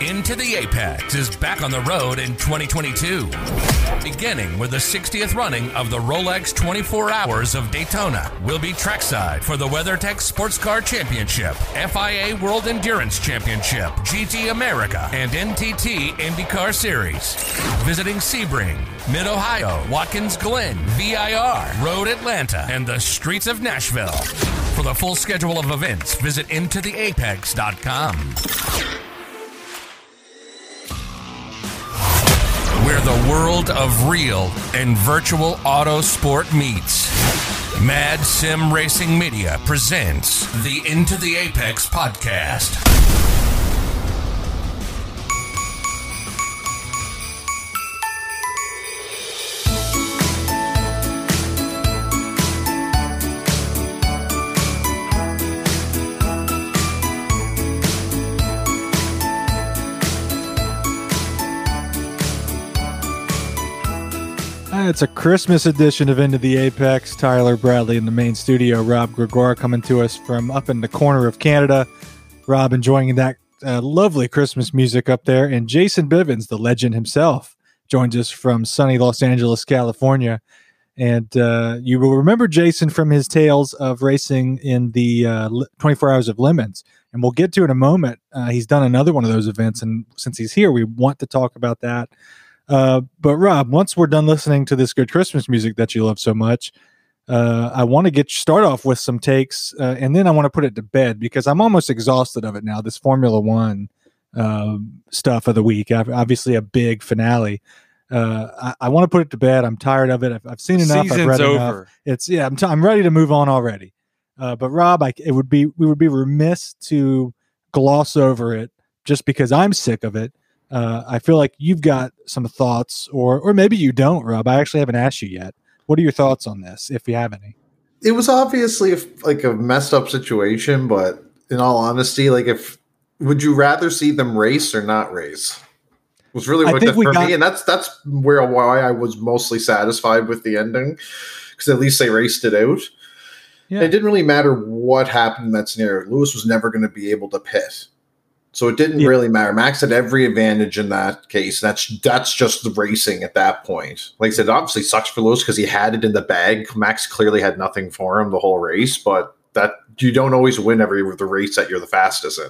Into the Apex is back on the road in 2022. Beginning with the 60th running of the Rolex 24 Hours of Daytona, We'll be trackside for the WeatherTech Sports Car Championship, FIA World Endurance Championship, GT America, and NTT IndyCar Series. Visiting Sebring, Mid Ohio, Watkins Glen, VIR, Road Atlanta, and the streets of Nashville. For the full schedule of events, visit intotheapex.com. Where the world of real and virtual auto sport meets. Mad Sim Racing Media presents the Into the Apex podcast. It's a Christmas edition of Into the Apex. Tyler Bradley in the main studio. Rob Gregoire coming to us from up in the corner of Canada. Rob enjoying that uh, lovely Christmas music up there. And Jason Bivens, the legend himself, joins us from sunny Los Angeles, California. And uh, you will remember Jason from his tales of racing in the uh, 24 Hours of Lemons. And we'll get to it in a moment. Uh, he's done another one of those events. And since he's here, we want to talk about that. Uh, but Rob, once we're done listening to this good Christmas music that you love so much, uh, I want to get start off with some takes, uh, and then I want to put it to bed because I'm almost exhausted of it now. This Formula One um, stuff of the week, obviously a big finale. Uh, I, I want to put it to bed. I'm tired of it. I've, I've seen enough. Season's I've read over. enough. It's yeah. I'm, t- I'm ready to move on already. Uh, but Rob, I, it would be we would be remiss to gloss over it just because I'm sick of it. Uh, I feel like you've got some thoughts, or or maybe you don't, Rob. I actually haven't asked you yet. What are your thoughts on this, if you have any? It was obviously a, like a messed up situation, but in all honesty, like if would you rather see them race or not race? Was really what that for got- me, and that's that's where why I was mostly satisfied with the ending because at least they raced it out. Yeah. It didn't really matter what happened in that scenario. Lewis was never going to be able to pit. So it didn't Yeah. really matter. Max had every advantage in that case. That's that's just the racing at that point. Like I said, it obviously sucks for Lewis because he had it in the bag. Max clearly had nothing for him the whole race, but that you don't always win every the race that you're the fastest in.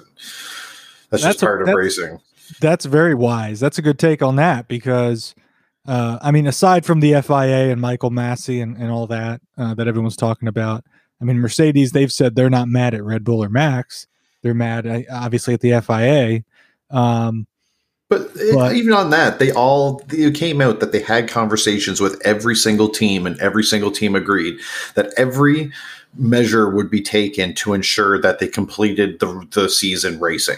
That's, That's just a- part of that's- racing. That's very wise. That's a good take on that because, uh, I mean, aside from the FIA and Michael Masi and, and all that uh, that everyone's talking about, I mean, Mercedes, they've said they're not mad at Red Bull or Max. They're mad, obviously, at the FIA. Um, But, But- even on that, they all it came out that they had conversations with every single team, and every single team agreed that every measure would be taken to ensure that they completed the, the season racing.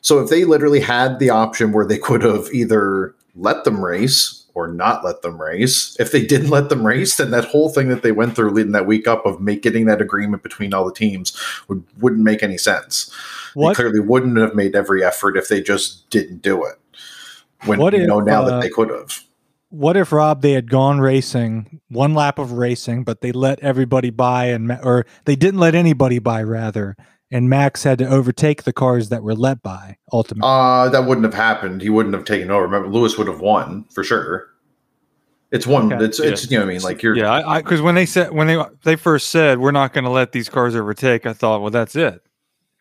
So if they literally had the option where they could have either let them race or not let them race, if they didn't let them race, then that whole thing that they went through leading that week up of make, getting that agreement between all the teams would wouldn't make any sense. They clearly wouldn't have made every effort if they just didn't do it. When What you if, know now uh, that they could have. what if Rob they had gone racing one lap of racing, but they let everybody by and or they didn't let anybody by rather, and Max had to overtake the cars that were let by ultimately. Uh that wouldn't have happened. He wouldn't have taken over. Remember, Lewis would have won for sure. It's one. Okay. It's it's you know what I mean. Like you're yeah, I because when they said when they they first said we're not going to let these cars overtake, I thought, well, that's it.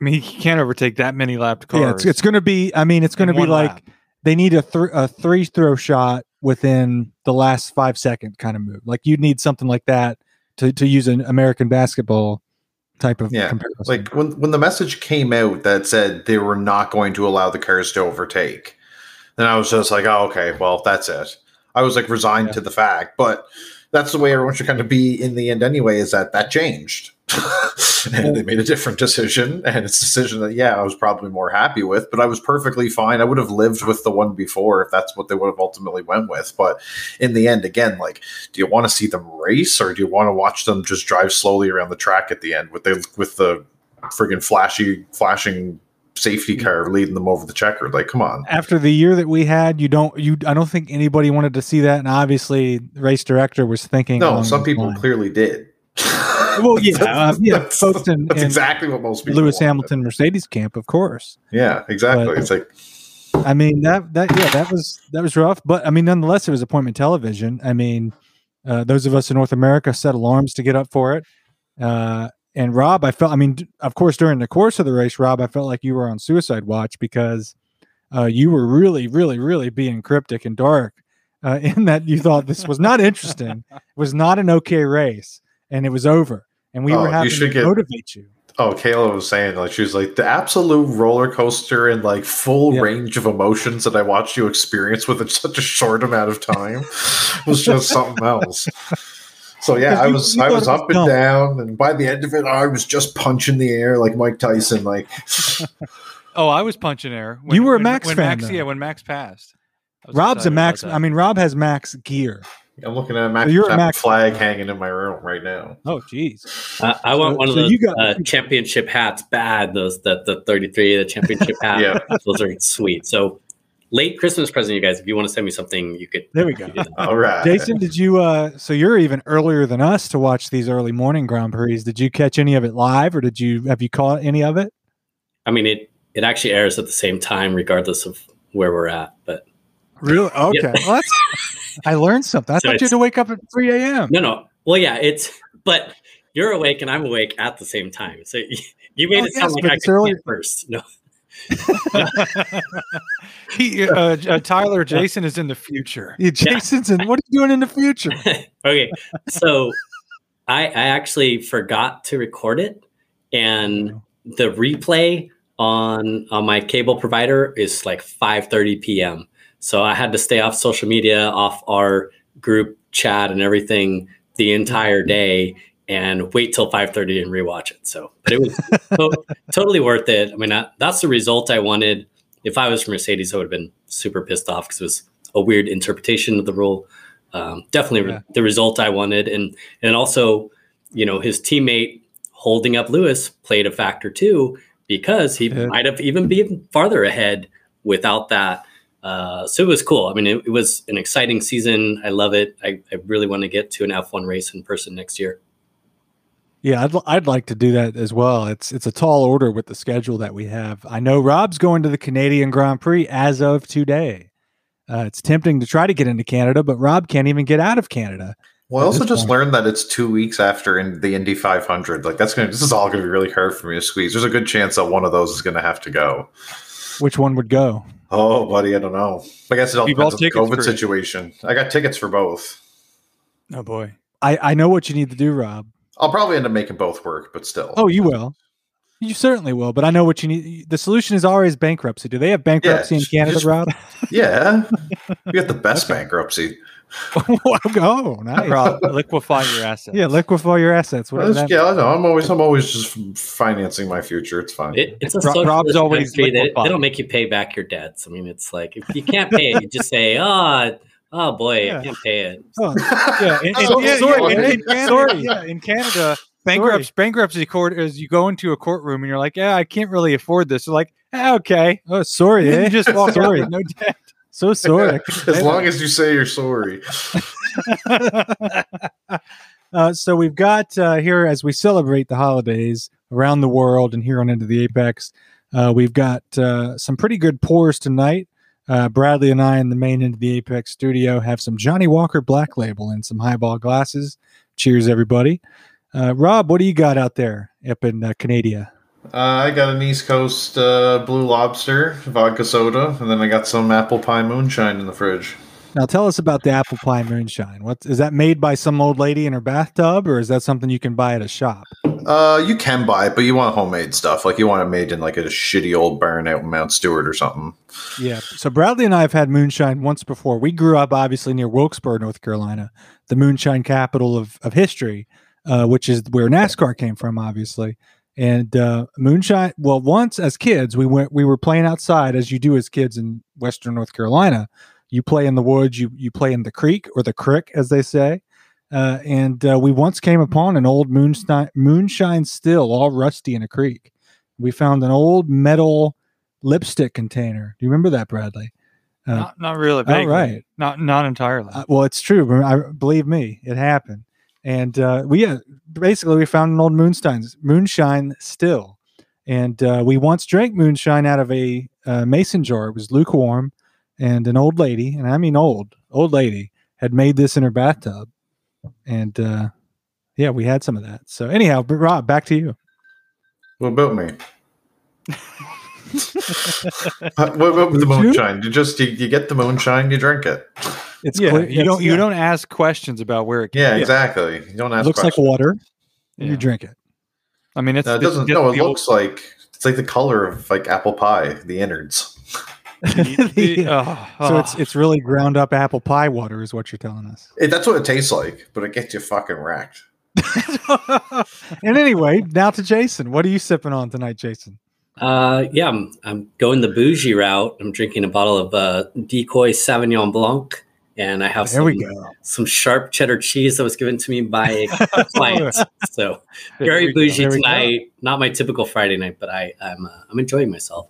I mean, he can't overtake that many lapped cars. yeah, it's, it's going to be. I mean, it's going to be like lap. they need a, th- a three throw shot within the last five second kind of move. Like you'd need something like that to, to use an American basketball type of Yeah, comparison. like when when the message came out that said they were not going to allow the cars to overtake, then I was just like, oh, okay, well, that's it. I was like resigned Yeah. to the fact, but that's the way everyone should kind of be in the end anyway. Is that that changed, and they made a different decision, and it's a decision that yeah, I was probably more happy with, but I was perfectly fine. I would have lived with the one before if that's what they would have ultimately went with. But in the end, again, like, do you want to see them race, or do you want to watch them just drive slowly around the track at the end with the with the friggin' flashy flashing safety mm. car leading them over the checker? Like, come on. After the year that we had, you don't you. I don't think anybody wanted to see that, and obviously, race director was thinking. No, some people lines. clearly did. Well, yeah, uh, yeah, that's, folks in- that's in exactly what most people. Lewis. Hamilton Mercedes camp, of course. Yeah, exactly. But- it's like I mean that that yeah that was that was rough, but I mean nonetheless it was appointment television. I mean, uh, those of us in North America set alarms to get up for it. Uh, and Rob, I felt I mean, d- of course, during the course of the race, Rob, I felt like you were on suicide watch because uh, you were really, really, really being cryptic and dark uh, in that you thought this was not interesting, it was not an okay race, and it was over. And we Oh, were you having should to get- motivate you. Oh, Kayla was saying like she was like the absolute roller coaster and like full Yeah. range of emotions that I watched you experience within such a short amount of time was just something else. So yeah, I was you I was it was up and dumb. down, and by the end of it, I was just punching the air like Mike Tyson. Like Oh, I was punching air. You were a Max when fan, Max, though. yeah, when Max passed. Rob's a Max. I mean, Rob has Max gear. I'm looking at a Max, you're a Max flag hanging in my room right now. Oh, geez. Uh, I want So- one of so those you got- uh, championship hats. Bad those the the thirty three the championship hat. Yeah. those are sweet. So late Christmas present, you guys. If you want to send me something, you could. There we go. you could do that. All right, Jason, did you? uh So you're even earlier than us to watch these early morning Grand Prix. Did you catch any of it live, or did you have you caught any of it? I mean, it it actually airs at the same time, regardless of where we're at. But Really? Okay. Well, that's, I learned something. I So thought you had to wake up at 3 a.m. no, no. Well, yeah, it's but you're awake and I'm awake at the same time. So you made Oh, it sound yes, like I it's could early- early. first. No, he, uh, uh, Tyler Jason is in the future. Yeah, Jason's and what are you doing in the future? okay, so I I actually forgot to record it, and the replay on on my cable provider is like 5:30 p.m. So I had to stay off social media, off our group chat and everything the entire day, and wait till 5:30 and rewatch it. So, but it was to- totally worth it. I mean, that, that's the result I wanted. If I was Mercedes, I would have been super pissed off because it was a weird interpretation of the rule. Um, definitely Yeah. the result I wanted, and and also, you know, his teammate holding up Lewis played a factor too because he Yeah. might have even been farther ahead without that. Uh, so it was cool. I mean, it, it was an exciting season. I love it. I, I really want to get to an F1 race in person next year. Yeah, I'd, I'd like to do that as well. It's it's a tall order with the schedule that we have. I know Rob's going to the Canadian Grand Prix as of today. Uh, it's tempting to try to get into Canada, but Rob can't even get out of Canada. Well, I also just point. learned that it's two weeks after in the Indy 500. Like that's gonna. This is all gonna be really hard for me to squeeze. There's a good chance that one of those is gonna have to go. Which one would go? Oh, buddy, I don't know. I guess it all You bought depends on the COVID for it. situation. I got tickets for both. Oh boy. I, I know what you need to do, Rob. I'll probably end up making both work, but still. Oh, you will. You certainly will. But I know what you need. The solution is always bankruptcy. Do they have bankruptcy in Canada, just- Rob? yeah. We got the best bankruptcy. oh, nice. Rob, liquefy your assets. Yeah, liquefy your assets. What Well, that? yeah, I know. I'm always, I'm always just financing my future. It's fine. It, it's a Rob- Rob's always country. They, they don't make you pay back your debts. I mean, it's like if you can't pay it, you just say, "Oh, oh boy, Yeah. I can't pay it." Oh, Yeah, in, in, Oh, yeah, sorry, in, in in Canada, sorry. yeah, in Canada, bankruptcy, bankruptcy court is you go into a courtroom and you're like, yeah, I can't really afford this. They're like, "Ah, okay, oh, sorry. Eh? you just walk Sorry. no debt. So sorry. As long as you say you're sorry. uh, so we've got uh, here as we celebrate the holidays around the world and here on into the apex uh, we've got uh, some pretty good pours tonight uh, bradley and i in the main end of the apex studio have some johnnie walker black label and some highball glasses cheers everybody uh, rob what do you got out there up in uh, canada Uh, I got an East Coast uh, Blue Lobster vodka soda, and then I got some apple pie moonshine in the fridge. now tell us about the apple pie moonshine what is that made by some old lady in her bathtub or is that something you can buy at a shop Uh, you can buy it, but you want homemade stuff. Like you want it made in like a shitty old barn out in Mount Stewart or something. Yeah. So Bradley and I have had moonshine once before. We grew up obviously near Wilkesboro, North Carolina, the moonshine capital of, of history, uh, which is where NASCAR came from, obviously. And uh, moonshine. Well, once as kids, we went. We were playing outside, as you do as kids in Western North Carolina. You play in the woods. You you play in the creek or the crick, as they say. Uh, and uh, we once came upon an old moonshine moonshine still, all rusty in a creek. We found an old metal lipstick container. Do you remember that, Bradley? Uh, not, not really. all Vaguely. right. Not not entirely. Uh, well, it's true. I believe me, it happened. And uh, we uh, basically we found an old moonshine moonshine still, And uh, we once drank moonshine out of a uh, mason jar. It was lukewarm, and an old lady, and I mean old, old lady, had made this in her bathtub. And uh, yeah, we had some of that. So anyhow, but Rob, back to you. What about me? What about the Would you? moonshine? You just you, you get the moonshine, you drink it. It's yeah, clear- you it's- don't you yeah. don't ask questions about where it came. Yeah, exactly. You don't It ask. looks like water. And Yeah. you drink it. I mean, it's No, it doesn't. just No, it the old- looks like it's like the color of like apple pie, the innards. the- the- oh, So it's it's really ground up apple pie water, is what you're telling us. It, that's what it tastes like, but it gets you fucking wrecked. and anyway, now to Jason. What are you sipping on tonight, Jason? Uh, yeah, I'm, I'm going the bougie route. I'm drinking a bottle of uh, Decoy Sauvignon Blanc, and I have There some, we go. some sharp cheddar cheese that was given to me by a client. So very bougie tonight. Not my typical Friday night, but I, I'm uh, I'm enjoying myself.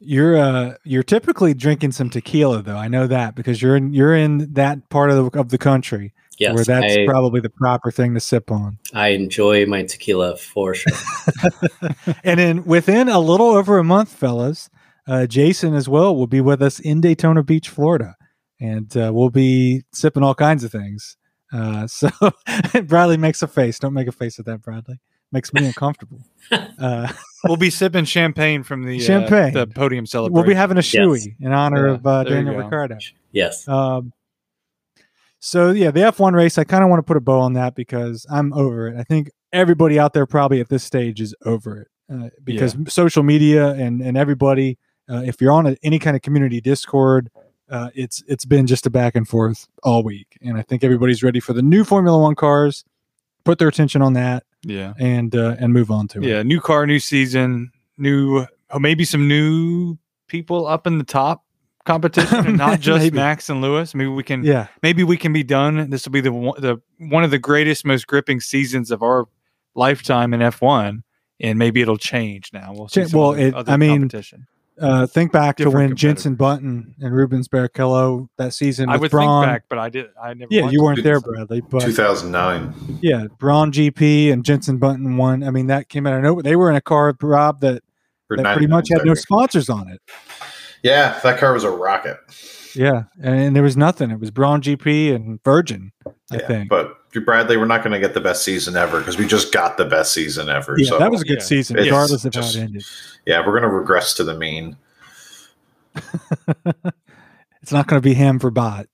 You're uh you're typically drinking some tequila though. I know that because you're in you're in that part of the of the country Yes, where that's I, probably the proper thing to sip on. I enjoy my tequila for sure. and then within a little over a month, fellas, uh, Jason as well will be with us in Daytona Beach, Florida, and uh, we'll be sipping all kinds of things. Uh, so Bradley makes a face. Don't make a face at that, Bradley. Makes me uncomfortable. Uh, we'll be sipping champagne from the uh, Champagne. the podium celebration. we'll be having a shoey in honor Yeah, of uh, Daniel go. Ricciardo. yes. Um, so yeah, the F1 race. I kind of want to put a bow on that because I'm over it. I think everybody out there probably at this stage is over it uh, because social media and and everybody, uh, if you're on a, any kind of community Discord, uh, it's it's been just a back and forth all week, and I think everybody's ready for the new Formula One cars. Put their attention on that yeah and uh, and move on to it. yeah new car, new season, new oh, maybe some new people up in the top competition, and not just Maybe. Max and Lewis. Maybe we can Yeah, maybe we can be done. This will be the one- the one of the greatest, most gripping seasons of our lifetime in F1, and maybe it'll change now. We'll see. Well, other- it- other I mean, competition. Uh, think back to when Jensen Button and Rubens Barrichello that season I would Braun. think back, but I did. I never. Yeah, you weren't there, Bradley, but 2009. yeah, Braun GP and Jensen Button won. I mean, that came out of nowhere. They were in a car, Rob, that, that pretty much had no sponsors on it. Yeah, that car was a rocket. Yeah, and, there was nothing. It was Braun GP and Virgin, I Yeah, think. But Bradley, we're not going to get the best season ever because we just got the best season ever. yeah, so that was a good yeah, season, regardless of just- how it ended. yeah, we're going to regress to the mean. It's not going to be ham for bot.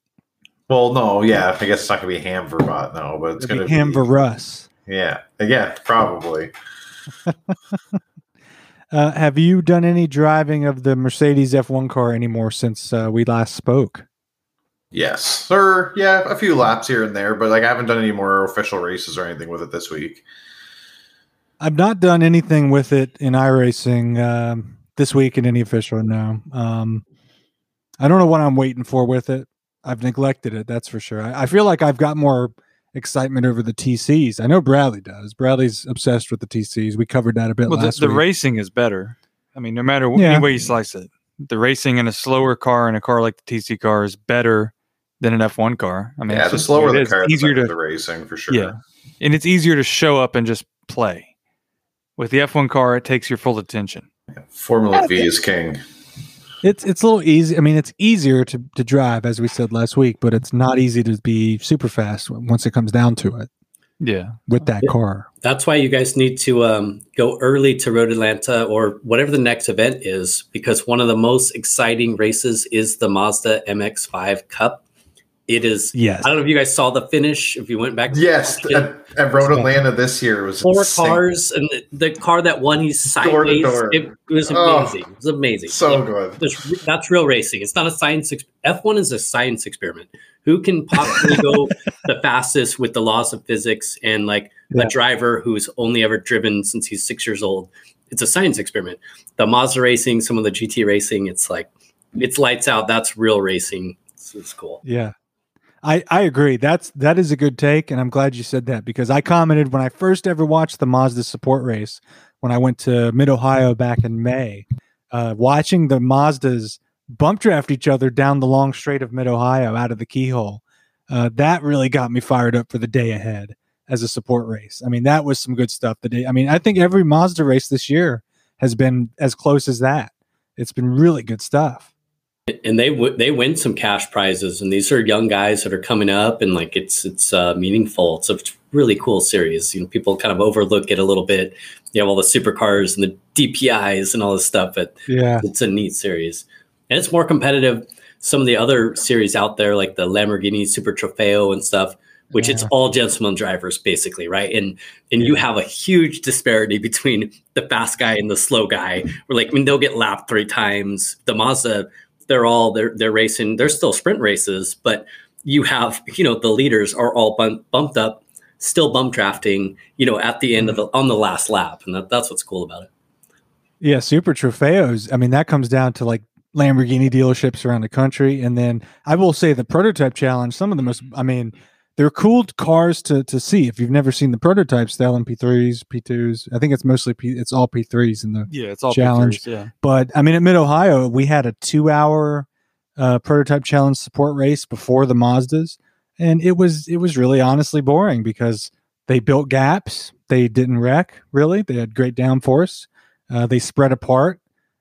Well, no, yeah, I guess it's not going to be ham for bot, no, but it's It'll going be to ham for Russ. Yeah, yeah, probably. Uh, have you done any driving of the Mercedes F1 car anymore since uh, we last spoke? Yes, or yeah, a few laps here and there, but like I haven't done any more official races or anything with it this week. I've not done anything with it in iRacing um, this week in any official. No, um, I don't know what I'm waiting for with it. I've neglected it. That's for sure. I, I feel like I've got more excitement over the TCs. I know Bradley does. Bradley's obsessed with the TCs. We covered that a bit Well, the, last the week. racing is better. I mean, no matter what, Yeah. any way you slice it, the racing in a slower car and a car like the TC car is better than an F1 car. I mean, yeah, it's the just slower it the is. car, It's the easier to the racing for sure. Yeah. and it's easier to show up and just play. With the F1 car, it takes your full attention. Formula V is king. It's it's a little easy. I mean, it's easier to, to drive, as we said last week, but it's not easy to be super fast once it comes down to it Yeah, with that Yeah. car. That's why you guys need to um, go early to Road Atlanta or whatever the next event is, because one of the most exciting races is the Mazda MX5 Cup. It is. Yes. I don't know if you guys saw the finish. If you went back, to Yes, watch it. at, at Road Atlanta this year it was four insane. cars, and the, the car that won, he's sideways. door. It was Oh, amazing. it was amazing. So It- good. there's- that's real racing. It's not a science. Ex- F1 is a science experiment. Who can possibly go the fastest with the laws of physics and like Yeah. a driver who's only ever driven since he's six years old? It's a science experiment. The Mazda racing, some of the GT racing, it's like it's lights out. That's real racing. It's, it's cool. Yeah. I, I agree. That's that is a good take, and I'm glad you said that because I commented when I first ever watched the Mazda support race when I went to Mid Ohio back in May, uh, watching the Mazdas bump draft each other down the long straight of Mid Ohio out of the keyhole. Uh, that really got me fired up for the day ahead as a support race. I mean, that was some good stuff. The day. I mean, I think every Mazda race this year has been as close as that. It's been really good stuff. And they w- they win some cash prizes and these are young guys that are coming up and like it's it's uh, meaningful. It's a really cool series you know people kind of overlook it a little bit. You have all the supercars and the dpis and all this stuff but Yeah. it's a neat series. And it's more competitive. Some of the other series out there like the lamborghini super trofeo and stuff which it's all gentleman drivers basically right? And and you have a huge disparity between the fast guy and the slow guy. Where like i mean they'll get lapped three times. The mazda they're all they're they're racing they're still sprint races but you have you know the leaders are all bump, bumped up still bump drafting you know at the end of the on the last lap and that, that's what's cool about it Yeah, Super Trofeos. I mean, that comes down to like Lamborghini dealerships around the country. And then I will say the prototype challenge, some of the most, I mean, they're cool cars to, to see. If you've never seen the prototypes, the LMP3s, P2s, I think it's mostly, P, it's all P3s in the, Yeah, it's all Challenge. pictures, Yeah. but I mean, at Mid Ohio, we had a two hour uh, prototype challenge support race before the Mazdas. And it was, it was really honestly boring because they built gaps. They didn't wreck really. They had great downforce. Uh, they spread apart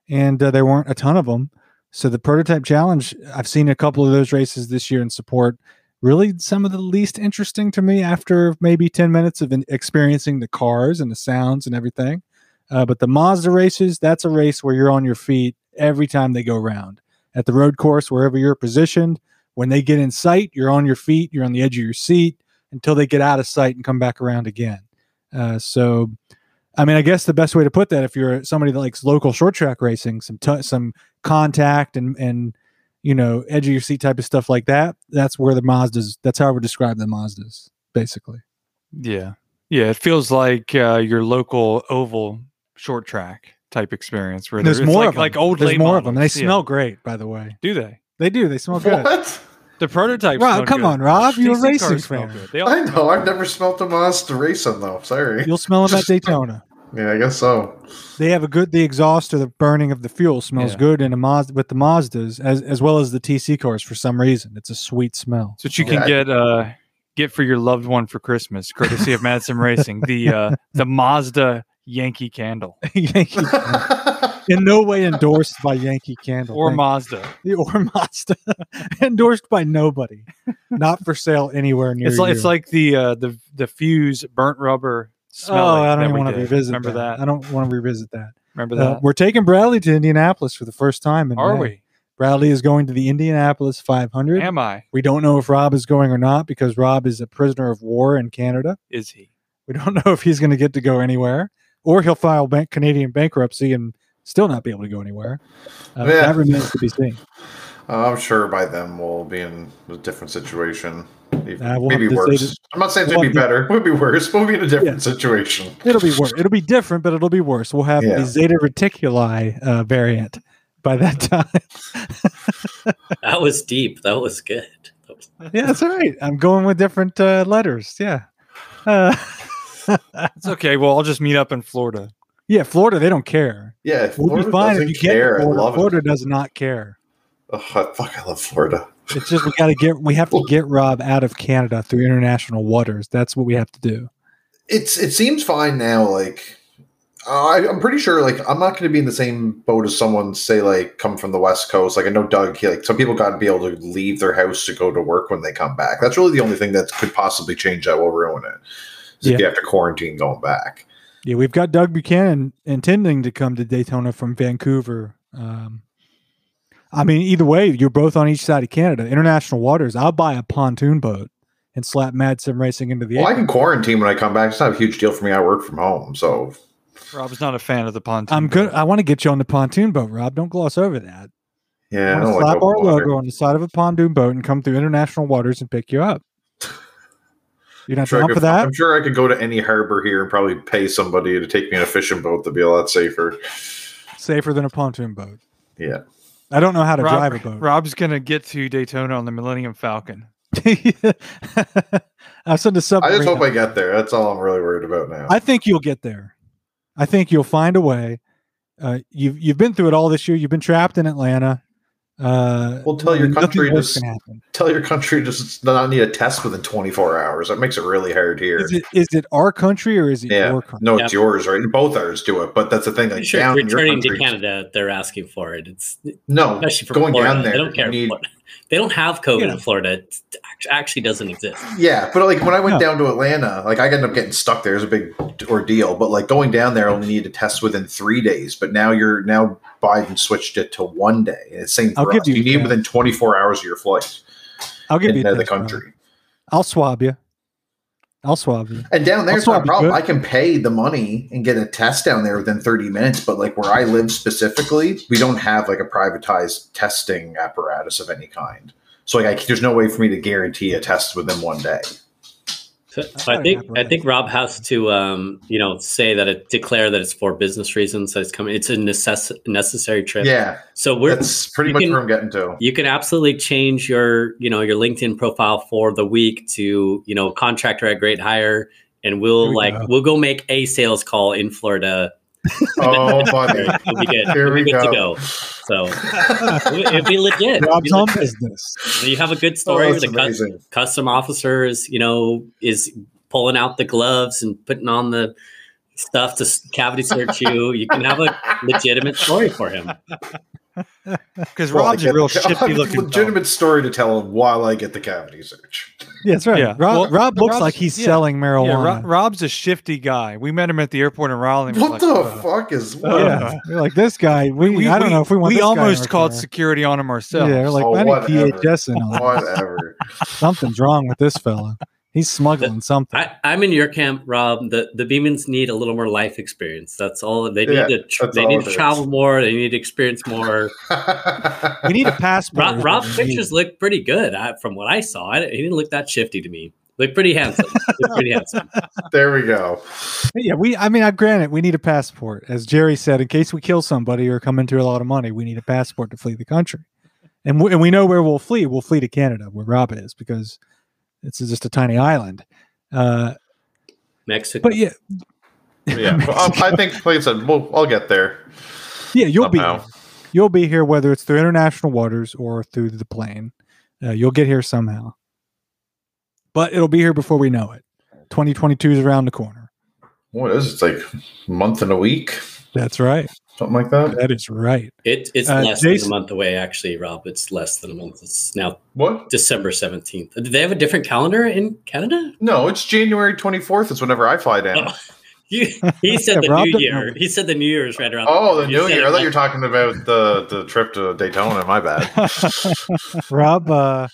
and uh, there weren't a ton of them. So the prototype challenge, I've seen a couple of those races this year in support. Really, some of the least interesting to me after maybe 10 minutes of experiencing the cars and the sounds and everything. Uh, but the Mazda races, that's a race where you're on your feet every time they go round. At the road course, wherever you're positioned, when they get in sight, you're on your feet, you're on the edge of your seat until they get out of sight and come back around again. Uh, so, I mean, I guess the best way to put that, if you're somebody that likes local short track racing, some t- some contact and and you know edge of your seat type of stuff like that, that's where the Mazdas. That's how I would describe the Mazdas, basically. Yeah. Yeah. It feels like uh, your local oval short track type experience where There's it's more like, of them. like old There's late more of them. They. Yeah. smell great, by the way. Do they? They do. They smell good. What? The prototypes. Rob, come good. on, Rob. You're a DC racing cars fan. good. They all I know. I've never smelt a Mazda racing though. Sorry. You'll smell them at Daytona. Yeah, I guess so. They have a good. The exhaust or the burning of the fuel smells Yeah. good in a Mazda with the Mazdas as as well as the TC cars for some reason. It's a sweet smell. So what you Yeah. can get uh get for your loved one for Christmas, courtesy of Mad Sim Racing, the uh the Mazda Yankee candle. Yankee, in no way endorsed by Yankee Candle Or Thank- Mazda. or Mazda, endorsed by nobody, not for sale anywhere near. It's like you. it's like the uh the the fuse burnt rubber oh. I don't even want to revisit. Remember that. that? I don't want to revisit that. Remember Uh, that? we're taking Bradley to Indianapolis for the first time. In Are May. we? Bradley is going to the Indianapolis 500. Am I? We don't know if Rob is going or not because Rob is a prisoner of war in Canada. Is he? We don't know if he's going to get to go anywhere, or he'll file bank Canadian bankruptcy and still not be able to go anywhere. Uh, Yeah. That remains to be seen. Uh, I'm sure by then we'll be in a different situation. Even- Uh, we'll Maybe have to say worse. I'm not saying it's we'll gonna be better. It would be worse. We'll be in a different situation. It'll be worse. It'll be different, but it'll be worse. We'll have Yeah. the Zeta Reticuli uh, variant by that time. that was deep that was good That was- yeah, that's all right. I'm going with different uh, letters. Yeah. Uh, It's okay. Well, I'll just meet up in Florida. yeah, Florida, they don't care. Yeah, We'll be fine if doesn't you care. to I Florida. love Florida it. does not care. Oh, fuck, I love Florida. It's just we got to get we have to get Rob out of Canada through international waters. That's what we have to do. It's it seems fine now. Like I, I'm pretty sure. Like I'm not going to be in the same boat as someone say like come from the West Coast. Like I know Doug. He, like some people got to be able to leave their house to go to work when they come back. That's really the only thing that could possibly change that will ruin it. Is Yeah. if you have to quarantine going back. Yeah, we've got Doug Buchanan intending to come to Daytona from Vancouver. Um, I mean, either way, you're both on each side of Canada. International waters. I'll buy a pontoon boat and slap Mad Sim Racing into the Well, I can quarantine when I come back. It's not a huge deal for me. I work from home, so Rob's not a fan of the pontoon. I'm good. boat. I want to get you on the pontoon boat, Rob. Don't gloss over that. yeah. I I want don't to like slap open our water. logo on the side of a pontoon boat and come through international waters and pick you up. You're I'm not sure, I down could, for that? I'm sure I could go to any harbor here and probably pay somebody to take me in a fishing boat to be a lot safer. Safer than a pontoon boat. Yeah. I don't know how to Rob- drive a boat. Rob's gonna get to Daytona on the Millennium Falcon. I'll send a sub. I just hope I get there. That's all I'm really worried about now. I think you'll get there. I think you'll find a way. Uh, you've you've been through it all this year. You've been trapped in Atlanta. Uh, Well, tell your country worse to can happen. Tell your country to just not need a test within 24 hours. That makes it really hard here. Is it is it our country or is it Yeah. your country? No, Yeah. it's yours, right? Both ours do it, but that's the thing. Like sure, down in your returning to country, Canada, they're asking for it. It's no, especially for going Florida. down there, They don't care. you need- Florida. They don't have COVID Yeah. in Florida. It actually doesn't exist. Yeah, but like when I went No. down to Atlanta, like I ended up getting stuck there. It was a big ordeal. But like going down there, I only needed to test within three days. But now you're now Biden switched it to one day. And it's same I'll for give us. you You, need that. within 24 hours of your flight I'll give you into a the test, brother. country. I'll swab you. I'll swab you. And down there's I'll it's not a swab you problem. I can pay the money and get a test down there within 30 minutes. But like where I live specifically, we don't have like a privatized testing apparatus of any kind. So like, I, there's no way for me to guarantee a test within one day. So, so I think I think Rob has to, um, you know, say that it declare that it's for business reasons. That it's coming. It's a necess- necessary trip. Yeah, So we're that's pretty much can- where I'm getting to. you can absolutely change your you know your linkedin profile for the week to you know contractor at great hire and we'll we like go. we'll go make a sales call in florida Oh, buddy. You'll be good. Here You'll be we good to go. Go so it'd be legit. It'd Rob's be business. you have a good Oh, story. that's the cu- custom officer is you know is pulling out the gloves and putting on the stuff to cavity search you. You can have a legitimate story for him Because Well, Rob's a real shifty looking. fella. legitimate story to tell him while I get the cavity search. Yeah, that's right. Yeah. Rob, Well, Rob looks Rob's- like he's yeah. selling Yeah, marijuana. Rob's a shifty guy. We met him at the airport in Raleigh. What like, the "Uh, fuck is Oh, yeah, we're like this guy. We, We, I don't we- know if we want. We this guy almost our called car. security on him ourselves. Yeah, we're like Oh, I need whatever. DHS and all. Whatever. Something's wrong with this fella. He's smuggling something. I, I'm in your camp, Rob. The the Beamans need a little more life experience. That's all they need Yeah, to. Tr- they need it to is. travel more. They need to experience more. we need a passport. Rob, Rob's pictures look pretty good I, from what I saw. I, he didn't look that shifty to me. Look pretty handsome. look pretty handsome. there we go. Yeah, we. I mean, I granted we need a passport, as Jerry said, in case we kill somebody or come into a lot of money. We need a passport to flee the country, and we, and we know where we'll flee. We'll flee to Canada, where Rob is, because it's just a tiny island. Uh, Mexico. but yeah, Yeah, well, um, I think, like I said, we'll, I'll get there. yeah, you'll be Somehow. here. you'll be here whether it's through international waters or through the plane. Uh, you'll get here somehow, but it'll be here before we know it. 2022 is around the corner. What is it? It's like a month and a week, That's right. Something like that. That is right. it, it's Uh, less Jason- than a month away, actually, Rob. It's less than a month. It's now What? December 17th. Do they have a different calendar in Canada? No, it's January 24th. Is whenever I fly down. Oh, You, he said Yeah, the Rob new doesn't year. know. He said the new year is right around. Oh, the you new year. I thought like- you were talking about the the trip to Daytona. My bad. Rob, uh,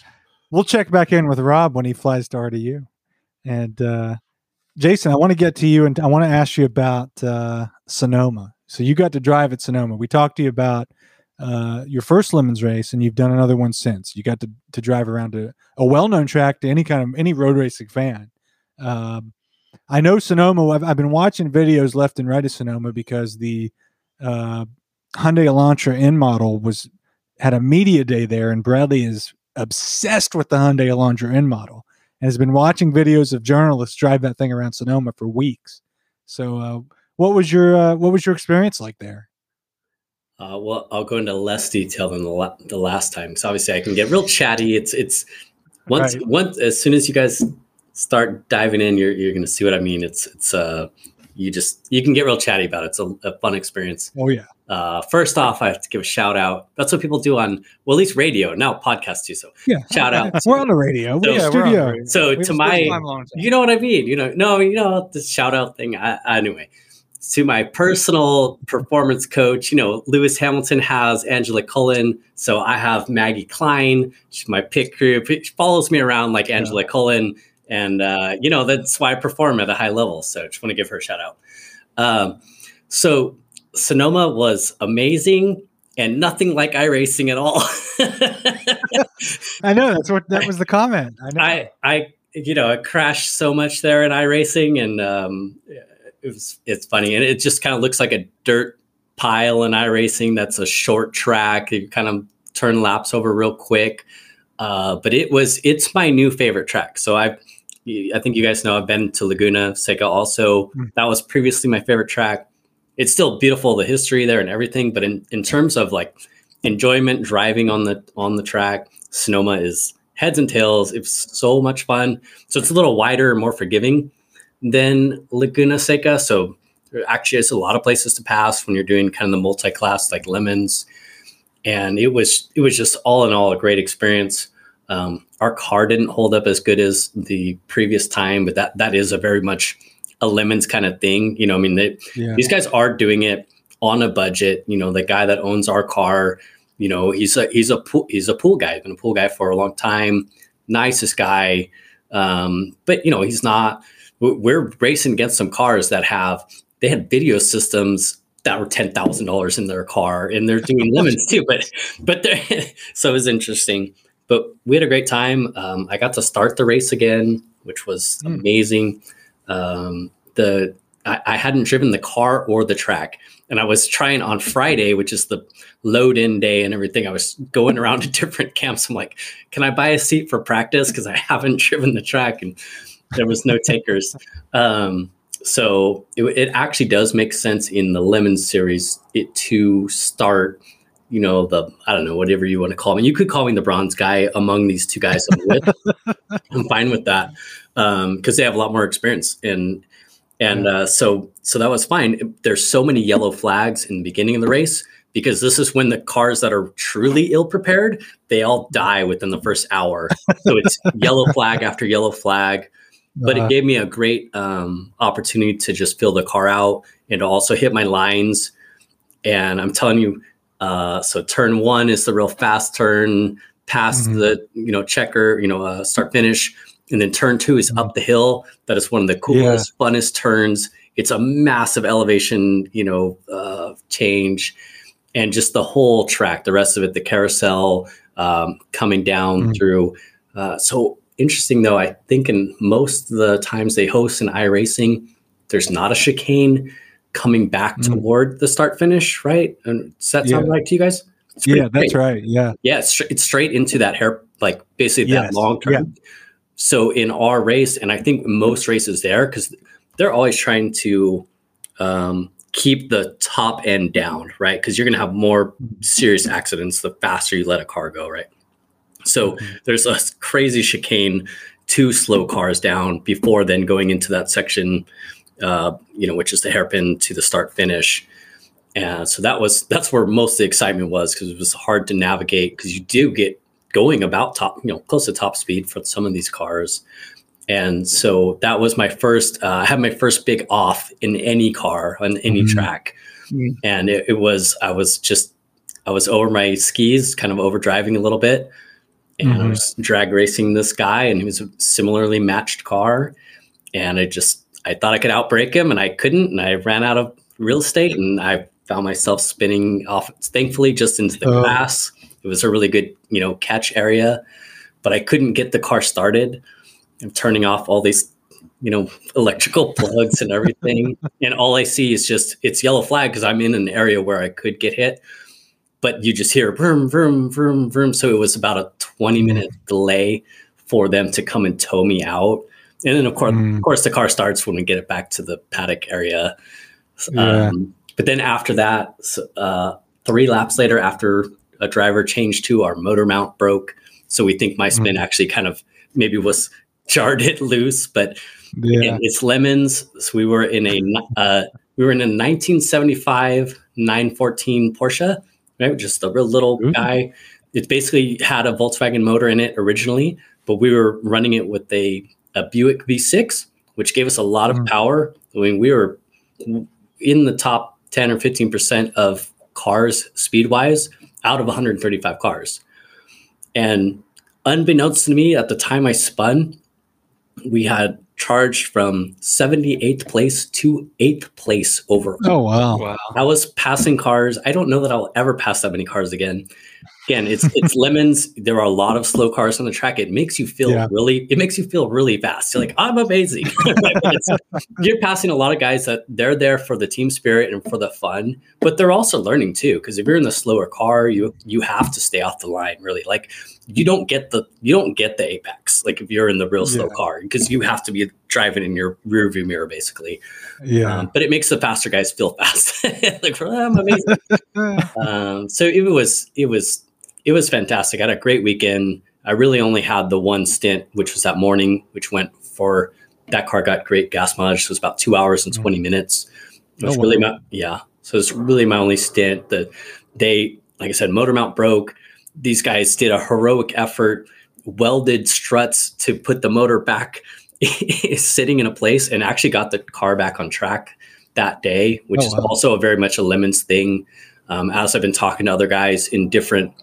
we'll check back in with Rob when he flies to RDU. And uh, Jason, I want to get to you and I want to ask you about uh, Sonoma. So you got to drive at Sonoma. We talked to you about uh, your first Lemons race, and you've done another one since. You got to, to drive around a, a well-known track to any kind of any road racing fan. Um, I know Sonoma. I've, I've been watching videos left and right of Sonoma because the uh, Hyundai Elantra N model was had a media day there, and Bradley is obsessed with the Hyundai Elantra N model and has been watching videos of journalists drive that thing around Sonoma for weeks. So, uh, what was your uh, what was your experience like there? Uh, well, I'll go into less detail than the, la- the last time. So obviously, I can get real chatty. It's it's once Right. once as soon as you guys start diving in, you're you're going to see what I mean. It's it's uh you just you can get real chatty about it. It's a, a fun experience. Oh yeah, Uh, first off, I have to give a shout out. That's what people do on well, at least radio now podcasts too. So yeah. Shout out to- We're on the radio. So- in the Yeah, we're on studio. so We've to my Time, long time. you know what I mean. You know, no, you know the shout out thing. I, anyway, to my personal performance coach, you know, Lewis Hamilton has Angela Cullen, so I have Maggie Klein. She's my pit crew. She follows me around like Angela Cullen, and uh, you know that's why I perform at a high level. So just want to give her a shout out. Um, so Sonoma was amazing and nothing like iRacing at all. I know that's what that was the comment. I know. I, I, you know, I crashed so much there in iRacing, and um, it was it's funny, and it just kind of looks like a dirt pile in iRacing. That's a short track. You kind of turn laps over real quick, uh, but it was it's my new favorite track. So I, I think you guys know I've been to Laguna Seca. Also, Mm. that was previously my favorite track. It's still beautiful, the history there and everything, but in in terms of like enjoyment driving on the on the track. Sonoma is heads and tails. It's so much fun. So it's a little wider and more forgiving than Laguna Seca. So actually it's a lot of places to pass when you're doing kind of the multi-class like lemons. And it was it was just all in all a great experience. Um, our car didn't hold up as good as the previous time, but that that is a very much a lemons kind of thing. You know, I mean, they, Yeah. these guys are doing it on a budget. You know, the guy that owns our car, you know, he's a he's a pool he's a pool guy. He's been a pool guy for a long time. Nicest guy, um, but you know, he's not. We- We're racing against some cars that have they had video systems that were ten thousand dollars in their car, and they're doing lemons too. But but so it was interesting. But we had a great time. Um, I got to start the race again, which was Hmm. amazing. Um, the I, I hadn't driven the car or the track, and I was trying on Friday, which is the load in day and everything. I was going around to different camps. I'm like, can I buy a seat for practice because I haven't driven the track, and there was no takers. Um, so it, it actually does make sense in the lemon series it to start you know the i don't know whatever you want to call me you could call me the bronze guy among these two guys i'm with. I'm fine with that because they have a lot more experience and and uh, so so that was fine. There's so many yellow flags in the beginning of the race because this is when the cars that are truly ill prepared they all die within the first hour. So it's yellow flag after yellow flag but Uh, it gave me a great um, opportunity to just fill the car out and also hit my lines. And I'm telling you, uh, so turn one is the real fast turn past Mhm. the you know checker, you know uh, start finish, and then turn two is up the hill. That is one of the coolest, funnest turns. It's a massive elevation, you know, uh, change, and just the whole track, the rest of it, the carousel um, coming down Mhm. through. Uh, so interesting though, I think in most of the times they host an iRacing, there's not a chicane coming back Mm. toward the start finish, right? And does that sound Yeah. right to you guys? Yeah, that's great. right. Yeah. Yeah, it's, it's straight into that hair, like basically that Yes, long term. So in our race, and I think most races there, because they're always trying to um, keep the top end down, right? Because you're going to have more serious accidents the faster you let a car go, right? So there's a crazy chicane, to slow cars down before then going into that section, uh, you know, which is the hairpin to the start finish. And so that was that's where most of the excitement was because it was hard to navigate because you do get going about top, you know, close to top speed for some of these cars. And so that was my first. Uh, I had my first big off in any car on any Mhm. track, Mhm. and it, it was I was just I was over my skis, kind of over driving a little bit, and I Mhm. was drag racing this guy, and he was a similarly matched car, and I just I thought I could outbreak him, and I couldn't, and I ran out of real estate, and I found myself spinning off, thankfully, just into the Oh. grass. It was a really good, you know, catch area, but I couldn't get the car started. I'm turning off all these, you know, electrical plugs and everything, and all I see is just it's yellow flag because I'm in an area where I could get hit, but you just hear vroom, vroom, vroom, vroom. So it was about a 20 minute delay for them to come and tow me out. And then of course, Mm. of course, the car starts when we get it back to the paddock area. Yeah. Um, but then after that, uh, three laps later, after a driver changed to our motor mount broke, so we think my spin actually kind of maybe was jarred it loose. But Yeah. Again, it's lemons. So we were in a uh, we were in a 1975 914 Porsche, right? Just a real little Ooh. guy. It basically had a Volkswagen motor in it originally, but we were running it with a, a Buick V6, which gave us a lot of Mm. power. I mean, we were in the top 10 or 15 percent of cars speed wise out of 135 cars. And unbeknownst to me, at the time I spun, we had charged from 78th place to 8th place overall. Oh wow. Wow. I was passing cars. I don't know that I'll ever pass that many cars again. Again, it's it's lemons. There are a lot of slow cars on the track. It makes you feel Yeah. really. It makes you feel really fast. You're like, I'm amazing. But you're passing a lot of guys that they're there for the team spirit and for the fun, but they're also learning too. Because if you're in the slower car, you you have to stay off the line. Really, like you don't get the you don't get the apex. Like if you're in the real slow Yeah. car, because you have to be driving in your rear view mirror, basically. Yeah. Um, but it makes the faster guys feel fast. like, "Oh, I'm amazing. um, so it was it was it was fantastic. I had a great weekend. I really only had the one stint, which was that morning, which went for that car got great gas mileage. So it was about two hours and 20 minutes. It was Oh, really wow. my yeah. So it's really my only stint. The they like I said, motor mount broke. These guys did a heroic effort, welded struts to put the motor back sitting in a place and actually got the car back on track that day, which Oh, is also a very much a lemons thing. Um, as I've been talking to other guys in different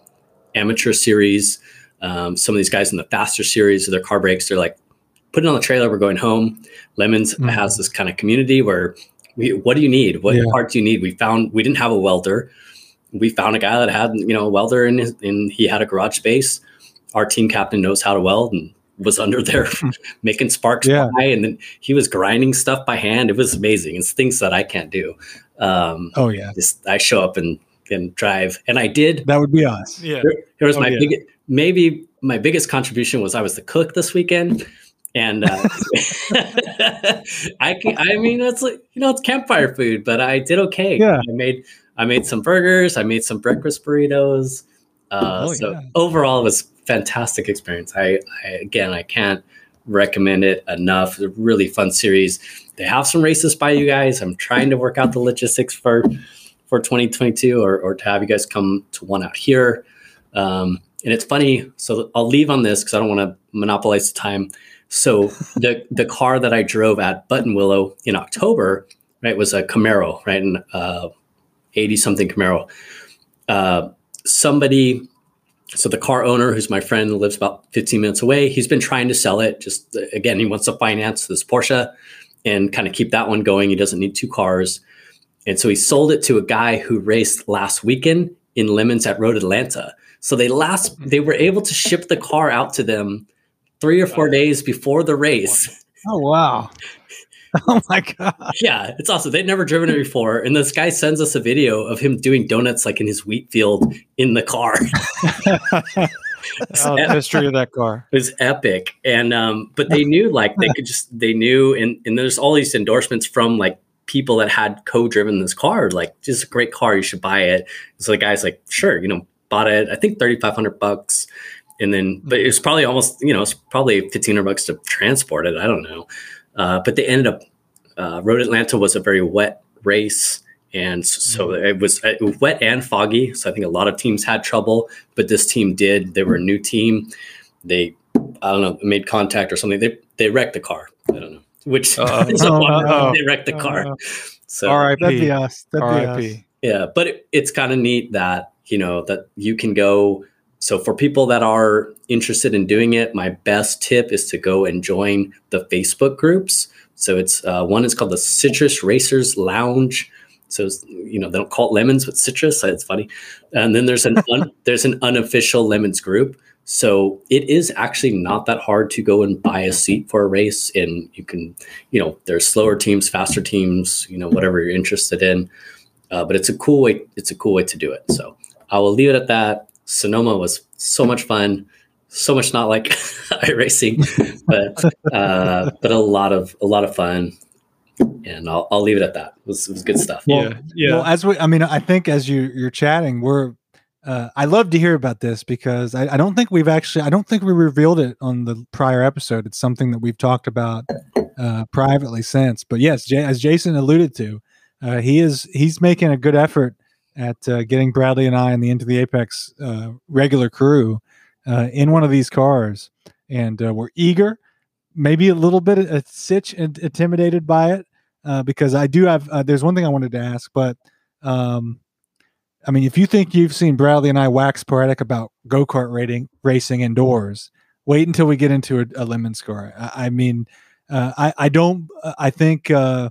amateur series, um, some of these guys in the faster series of their car breaks, they're like, put it on the trailer, we're going home. Lemons Mhm. has this kind of community where we, what do you need? What Yeah. parts do you need? We found we didn't have a welder. We found a guy that had, you know, a welder in his, and he had a garage space. Our team captain knows how to weld and was under there making sparks Yeah. fly. And then he was grinding stuff by hand. It was amazing. It's things that I can't do. Um, Oh yeah. just I show up and, and drive. And I did That would be us. Yeah. here, here was Oh, my yeah. big, maybe my biggest contribution was I was the cook this weekend, and uh, I can, I mean it's like you know it's campfire food, but I did okay. Yeah. I made I made some burgers, I made some breakfast burritos. Uh, Oh, so yeah. overall, it was fantastic experience. I, I again I can't recommend it enough. It's a really fun series. They have some races by you guys. I'm trying to work out the logistics for for 2022 or, or to have you guys come to one out here. Um, and it's funny. So I'll leave on this because I don't want to monopolize the time. So the the car that I drove at Buttonwillow in October, right, was a Camaro, right, and uh, 80 something Camaro. Uh, somebody, so the car owner, who's my friend, lives about 15 minutes away. He's been trying to sell it. Just again, he wants to finance this Porsche and kind of keep that one going. He doesn't need two cars. And so he sold it to a guy who raced last weekend in Lemons at Road Atlanta. So they last they were able to ship the car out to them three or four days before the race. Oh wow. Oh my god. Yeah, it's awesome. They'd never driven it before. And this guy sends us a video of him doing donuts like in his wheat field in the car. Oh, the history of that car. It was epic. And um, but they knew like they could just they knew and and there's all these endorsements from like people that had co-driven this car, like just a great car, you should buy it. So the guy's like, sure, you know, bought it, I think thirty five hundred bucks. And then but it was probably almost, you know, it's probably fifteen hundred bucks to transport it. I don't know. Uh, but they ended up uh, Road Atlanta was a very wet race. And s- so it was uh, wet and foggy. So I think a lot of teams had trouble, but this team did. They were a new team. They I don't know, made contact or something. They they wrecked the car. I don't know. Which Uh-oh. is Oh, bummer. no. they wrecked the car. Uh, So That'd be R.I.P. us. That'd be us. R.I.P. yeah, but it, it's kind of neat that you know that you can go. So for people that are interested in doing it, my best tip is to go and join the Facebook groups. So it's uh, one is called the Citrus Racers Lounge. So it's, you know they don't call it lemons, but citrus. It's funny. And then there's an un, there's an unofficial lemons group. So it is actually not that hard to go and buy a seat for a race, and you can, you know, there's slower teams, faster teams, you know, whatever you're interested in. Uh, but it's a cool way. It's a cool way to do it. So I will leave it at that. Sonoma was so much fun, so much not like iRacing, but uh, but a lot of a lot of fun. And I'll, I'll leave it at that. It was, it was good stuff. Well, yeah. Yeah. Well, as we, I mean, I think as you you're chatting, we're. Uh, I love to hear about this because I, I don't think we've actually. I don't think we revealed it on the prior episode. It's something that we've talked about uh, privately since. But yes, J- as Jason alluded to, uh, he is he's making a good effort at uh, getting Bradley and I and the Into the Apex uh, regular crew uh, in one of these cars, and uh, we're eager, maybe a little bit a sitch and intimidated by it uh, because I do have. Uh, there's one thing I wanted to ask, but um, I mean, if you think you've seen Bradley and I wax poetic about go kart rating racing indoors, wait until we get into a, a lemon score. I, I mean, uh, I I don't. uh, I think uh,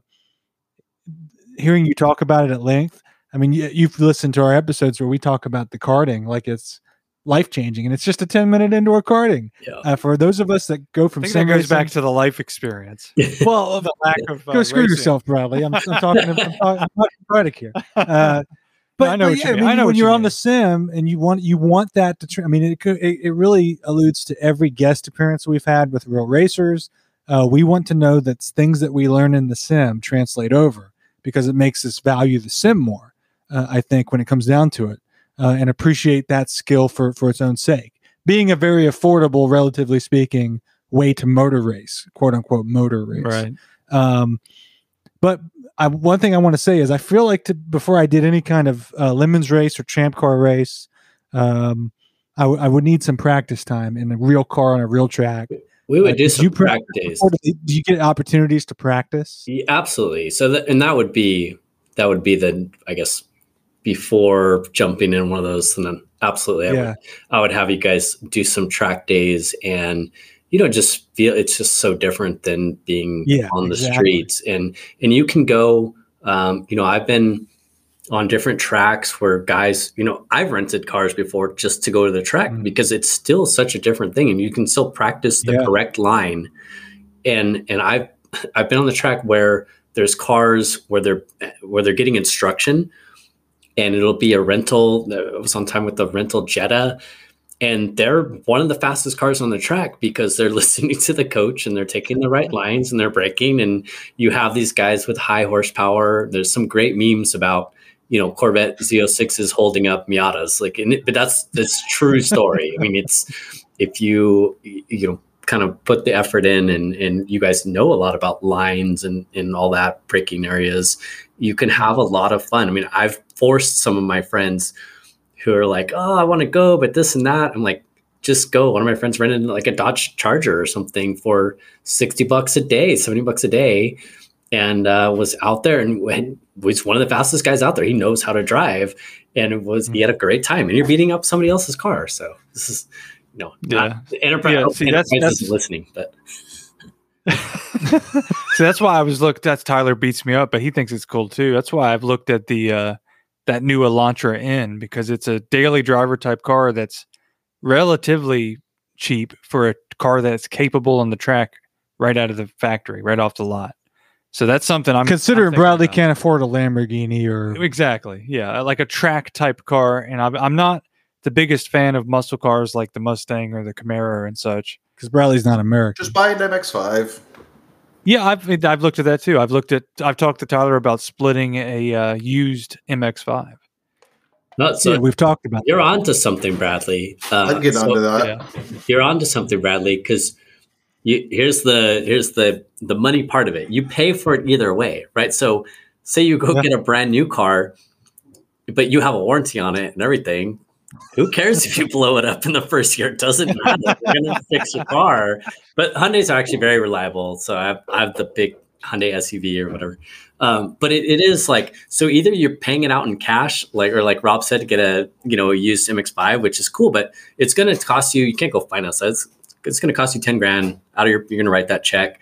hearing you talk about it at length. I mean, you, you've listened to our episodes where we talk about the karting like it's life changing, and it's just a ten minute indoor karting. Yeah. Uh, for those of us that go I from think that sim goes back to the life experience. well, The lack of uh, go screw racing. yourself, Bradley. I'm, I'm talking. I'm, talking, I'm talking poetic here. Uh, but I know but what you yeah, mean. I know when what you're you on the sim and you want you want that to. Tra- I mean, it, could, it it really alludes to every guest appearance we've had with real racers. Uh, we want to know that things that we learn in the sim translate over because it makes us value the sim more. Uh, I think when it comes down to it, uh, and appreciate that skill for for its own sake, being a very affordable, relatively speaking, way to motor race, quote unquote motor race. Right. Um, but I, one thing I want to say is I feel like to, before I did any kind of uh, lemons race or champ car race, um, I, w- I would need some practice time in a real car on a real track. We would Uh, do some you pra- practice. Or Do you get opportunities to practice? Yeah, absolutely. So that and that would be that would be the I guess before jumping in one of those, and then absolutely, I Yeah. would I would have you guys do some track days, and you know just feel it's just so different than being Yeah, on the exactly. streets, and and you can go. Um, you know, I've been on different tracks where guys, you know, I've rented cars before just to go to the track Mm. because it's still such a different thing, and you can still practice the Yeah. correct line. And and I've I've been on the track where there's cars where they're where they're getting instruction, and it'll be a rental. Uh, I was on time with the rental Jetta, and they're one of the fastest cars on the track because they're listening to the coach and they're taking the right lines and they're braking. And you have these guys with high horsepower. There's some great memes about you know Corvette Z06s holding up Miatas, like, it, but that's that's true story. I mean, it's if you you know kind of put the effort in and and you guys know a lot about lines and and all that breaking areas. You can have a lot of fun. I mean i've forced some of my friends who are like oh i want to go but this and that. I'm like just go. One of my friends rented like a dodge charger or something for 60 bucks a day 70 bucks a day and uh, was out there and when, was one of the fastest guys out there. He knows how to drive and it was he had a great time and you're beating up somebody else's car so this is you know Yeah. not, enterprise, Yeah, see, that's- Enterprise that's- isn't listening but so that's why I was looked. That's Tyler beats me up, but he thinks it's cool too. That's why I've looked at the uh, that new Elantra N because it's a daily driver type car that's relatively cheap for a car that's capable on the track right out of the factory, right off the lot. So that's something I'm Considering I'm Bradley about. can't afford a Lamborghini or Exactly. Yeah, like a track type car, and I'm, I'm not the biggest fan of muscle cars like the Mustang or the Camaro and such. because Bradley's not American. Just buy an MX5. Yeah, I've I've looked at that too. I've looked at I've talked to Tyler about splitting a uh, used MX5. not so yeah, we've talked about. you're on to something bradley uh, I'd get so onto that. Yeah, you're on to something bradley because you, here's the here's the the money part of it you pay for it either way right so say you go Yeah. get a brand new car but you have a warranty on it and everything who cares if you blow it up in the first year? It doesn't matter. You're gonna fix your car. But Hyundai's are actually very reliable. So I have, I have the big Hyundai SUV or whatever. Um, but it, it is like so either you're paying it out in cash, like or like Rob said, to get a you know a used MX5, which is cool, but it's gonna cost you. You can't go finance that. It's, it's gonna cost you ten grand out of your. You're gonna write that check.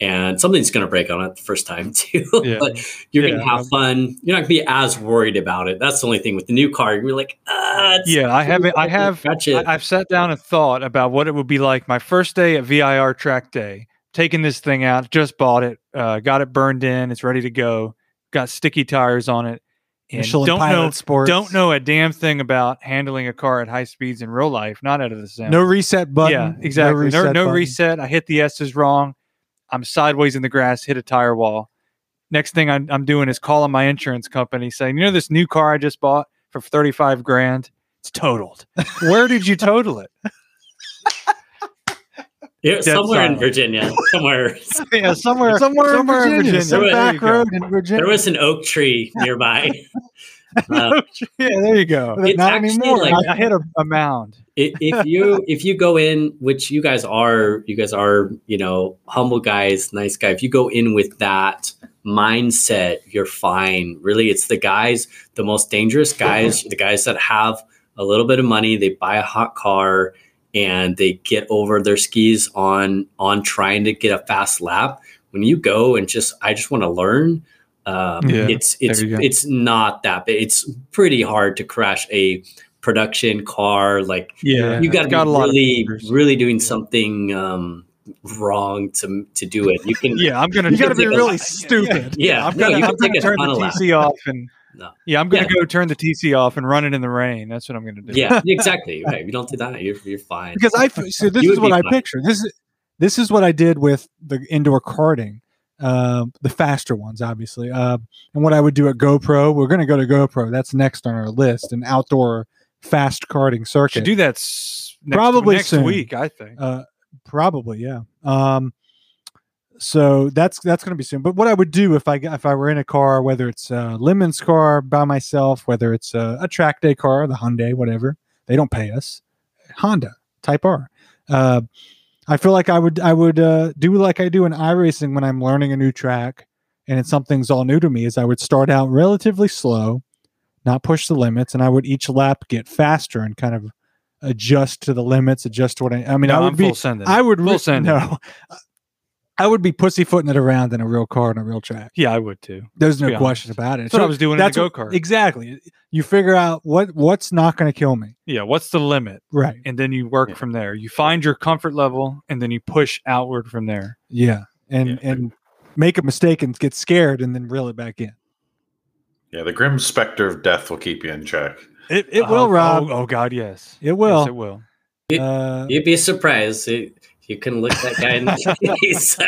And something's going to break on it the first time too. Yeah. but you're going to have fun. You're not going to be as worried about it. That's the only thing with the new car. You're like, ah, it's yeah. I haven't. I have. Gotcha. I, I've sat down and thought about what it would be like my first day at VIR track day. Taking this thing out, just bought it, uh, got it burned in, it's ready to go. Got sticky tires on it, and Michelin don't Pilot know Sports. don't know a damn thing about handling a car at high speeds in real life. Not out of the sim. No reset button. Yeah, exactly. No, reset no button. reset. I hit the S's wrong. I'm sideways in the grass, hit a tire wall. Next thing I'm, I'm doing is calling my insurance company saying, you know, this new car I just bought for 35 grand, it's totaled. Where did you total it? Yeah, somewhere in. Virginia, somewhere yeah, somewhere, Somewhere, somewhere in Virginia, some There back road in Virginia. there was an oak tree nearby. Uh, yeah, there you go. It's Not anymore. like- I, I hit a, a mound. If you if you go in, which you guys are, you guys are, you know, humble guys, nice guy. If you go in with that mindset, you're fine. Really, it's the guys, the most dangerous guys, the guys that have a little bit of money, they buy a hot car and they get over their skis on on trying to get a fast lap. When you go and just, I just want to learn. Um, Yeah, it's it's there you go. it's not that. It's pretty hard to crash a production car like Yeah, you got to it's a be lot of really, really doing something um, wrong to to do it. You can, Yeah, I'm gonna. You got to be like a- really stupid. yeah. I'm no, gonna, you I'm gonna turn the of laps. TC off and No. yeah, I'm gonna Yeah. go turn the TC off and run it in the rain. That's what I'm gonna do. Yeah, exactly. Right. If you don't do that, you're you're fine. Because I so this You is what I picture. This is this is what I did with the indoor karting, uh, the faster ones, obviously. Uh, and what I would do at GoPro, we're going to go to GoPro. That's next on our list, an outdoor fast karting circuit. Should do that s- next, Probably next soon. week. I think. Uh, probably, yeah. Um, so that's that's going to be soon. But what I would do if I if I were in a car, whether it's a Lemon's car by myself, whether it's a, a track day car, the Hyundai, whatever, they don't pay us. Honda Type R. Uh, I feel like I would I would uh, do like I do in iRacing when I'm learning a new track and it's something's all new to me. Is I would start out relatively slow, not push the limits, and I would each lap get faster and kind of adjust to the limits, adjust to what I. I mean, no, I would I'm be full sending. I would full re- sending. no. I would be pussyfooting it around in a real car on a real track. Yeah, I would too. There's no question honest. about it. That's what I was doing in the go-kart. Exactly. You figure out what what's not going to kill me. Yeah, what's the limit? Right. And then you work Yeah. from there. You find your comfort level, and then you push outward from there. Yeah. And Yeah. and make a mistake and get scared and then reel it back in. Yeah, the grim specter of death will keep you in check. It it Oh, will, Rob. Oh, oh God, yes. It will. Yes, it will. Uh, You'd be surprised. It, you can look that guy in the face.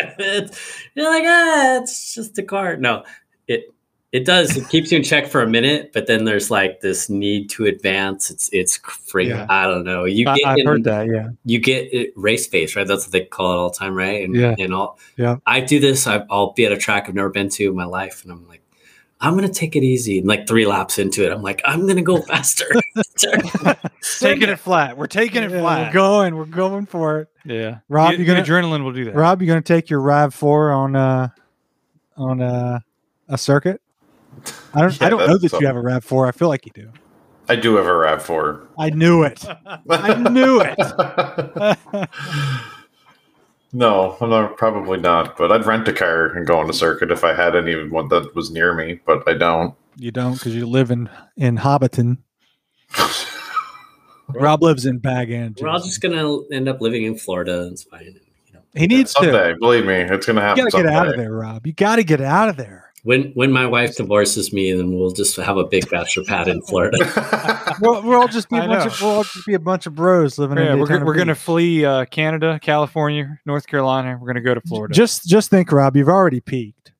You're like, ah, it's just a car. No, it it does. It keeps you in check for a minute, but then there's like this need to advance. It's it's freaking. Yeah. I don't know. You I, get I've in, heard that. Yeah. you get it, race face, right? That's what they call it all the time, right? And, Yeah. And all. Yeah. I do this. I, I'll be at a track I've never been to in my life, and I'm like. I'm gonna take it easy. And like three laps into it, I'm like, I'm gonna go faster. Taking it flat. We're taking it Yeah, flat. We're going. We're going for it. Yeah. Rob, The- you the gonna- adrenaline will do that. Rob, you're going to take your Rav Four on uh on uh, a circuit? I don't. I don't know that's that you have a Rav Four. I feel like you do. I do have a Rav Four. I knew it. I knew it. No, I'm not, probably not. But I'd rent a car and go on a circuit if I had anyone that was near me. But I don't. You don't because you live in in Hobbiton. Rob lives in Bag End. We're all just gonna end up living in Florida. It's fine. You know, He needs to. Someday, believe me, it's gonna happen. You got to get out of there, Rob. You got to get out of there. when when my wife divorces me, then we'll just have a big bachelor pad in Florida. We'll, we'll all just be a I bunch of we'll all just be a bunch of bros living Yeah, in we're, we're going to flee uh, Canada, California, North Carolina. We're going to go to Florida. Just just think, Rob. You've already peaked.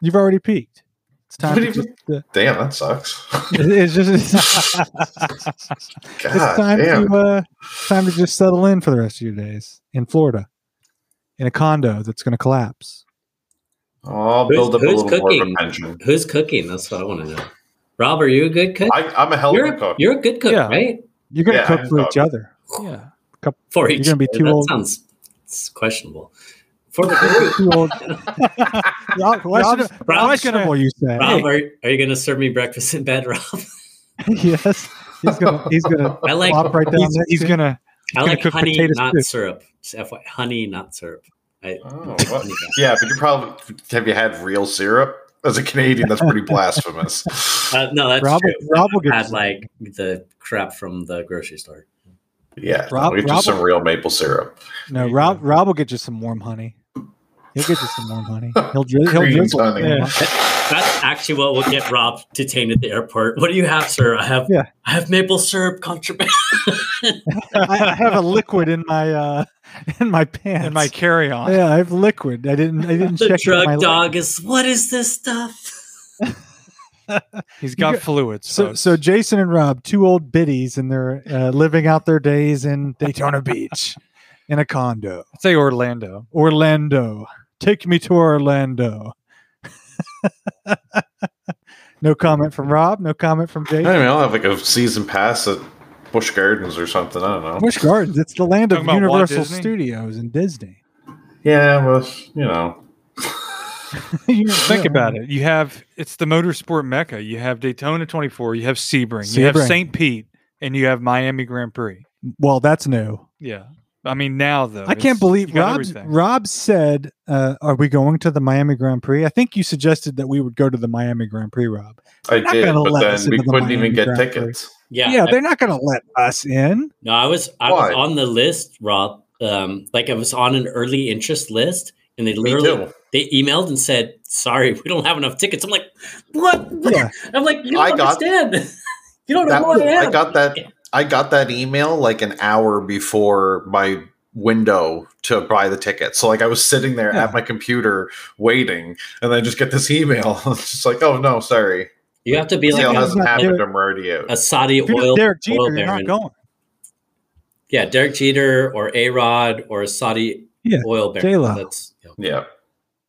You've already peaked. It's time. To do just, uh, Damn, that sucks. it's just it's, God time damn. to uh, time to just settle in for the rest of your days in Florida, in a condo that's going to collapse. I'll Who's- build up a who's little more of a pension. Who's cooking? That's what I want to know. Rob, are you a good cook? I, I'm a hell of you're, a cook. you're a good cook, Yeah. right? You're going to Yeah, cook I for know. each other. yeah. For You're each gonna be other. too that old. sounds it's questionable. For the group, Too old. Rob, Question- Rob, questionable, you say? Rob, are, are you going to serve me breakfast in bed, Rob? yes, he's gonna he's gonna I like flop right down. He's, next he's going to. I gonna like cook honey, not too. syrup. Just FYI, honey, not syrup. I, Oh, big what? honey guy. Yeah, but you probably have you had real syrup? As a Canadian, that's pretty blasphemous. Uh, no, that's Rob, true. Rob will get had like the crap from the grocery store. Yeah, Rob- no, get you Rob- some real maple syrup. no. Rob Rob will get you some warm honey. He'll get you some warm honey. He'll dri- he'll drizzle. honey. Yeah. That's actually what will get Rob detained at the airport. What do you have, sir? I have Yeah. I have maple syrup contraband. I, I have a liquid in my uh in my pants. In my carry on. yeah, I have liquid. I didn't I didn't the check drug my dog is what is this stuff? He's got got- fluids. So folks. so Jason and Rob, two old biddies, and they're uh, living out their days in Daytona Beach in a condo. I'd say Orlando. Orlando. Take me to Orlando. no comment from Rob. No comment from Jay. I mean. I'll have like a season pass at Busch Gardens or something. I don't know. Busch Gardens. It's the land of Talking Walt Universal Studios and Disney. Yeah, well, you know. You- Think yeah. about it. You have it's the motorsport mecca. You have Daytona 24. You have Sebring. You have St. Pete, and you have Miami Grand Prix. Well, that's new. Yeah, I mean now though, I can't believe Rob. Rob said, uh, "Are we going to the Miami Grand Prix?" I think you suggested that we would go to the Miami Grand Prix. Rob. I not did, but then we the couldn't Miami even get Grand Prix. tickets. Yeah. Yeah, I- they're not going to let us in. no, I was I Why? was on the list, Rob. Um, like I was on an early interest list, and they literally they emailed and said, "Sorry, we don't have enough tickets." I'm like, "What?" Yeah. I'm like, "You I don't got- understand. you don't know That who I am." I got that. I got that email like an hour before my window to buy the ticket. So like I was sitting there Yeah. at my computer waiting, and then I just get this email. it's just like, oh no, sorry, You have to be like a- hasn't happened. I'm already out. a Saudi If oil, Derek oil you're not going. Yeah, Derek Jeter or A Rod or a Saudi Yeah, oil baron. J-Lo. That's you know, Yeah,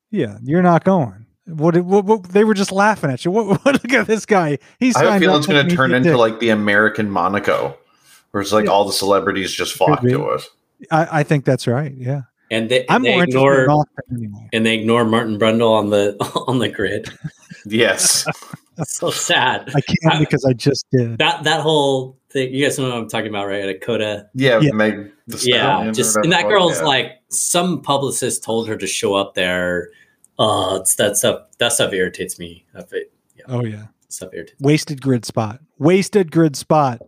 Yeah, you're not going. What, what, what they were just laughing at you. What, what look at this guy. He's I have a feeling it's going to turn into dick. like the American Monaco, where it's like Yeah. all the celebrities just flock Could to it. I, I think that's right. Yeah, and they, I'm they more interested ignore in anyway. and they ignore Martin Brundle on the on the grid. Yes, It's so sad. I can't because I just did. That that whole thing, you guys know what I'm talking about, right? Dakota. yeah, Yeah. Meg. The Yeah, just and that girl's yeah. like some publicist told her to show up there. Uh, it's that stuff. That stuff irritates me. It, Oh yeah, stuff irritates. wasted grid spot. Wasted grid spot.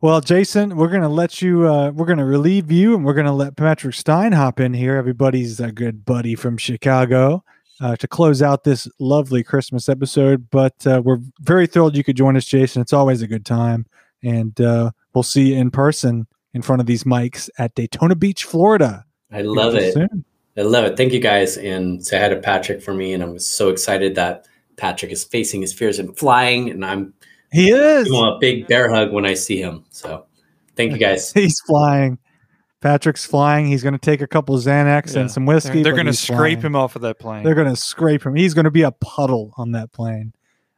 Well, Jason, we're gonna let you. Uh, we're gonna relieve you, and we're gonna let Patrick Stein hop in here. Everybody's a good buddy from Chicago uh, to close out this lovely Christmas episode. But uh, we're very thrilled you could join us, Jason. It's always a good time, and uh, we'll see you in person in front of these mics at Daytona Beach, Florida. I love it. soon. I love it. Thank you guys, and say hi to Patrick for me. And I'm so excited that Patrick is facing his fears and flying, and I'm He is. giving a big bear hug when I see him. So, thank you guys. He's flying. Patrick's flying. He's going to take a couple Xanax Yeah. and some whiskey. They're, they're going to scrape flying. him off of that plane. They're going to scrape him. He's going to be a puddle on that plane.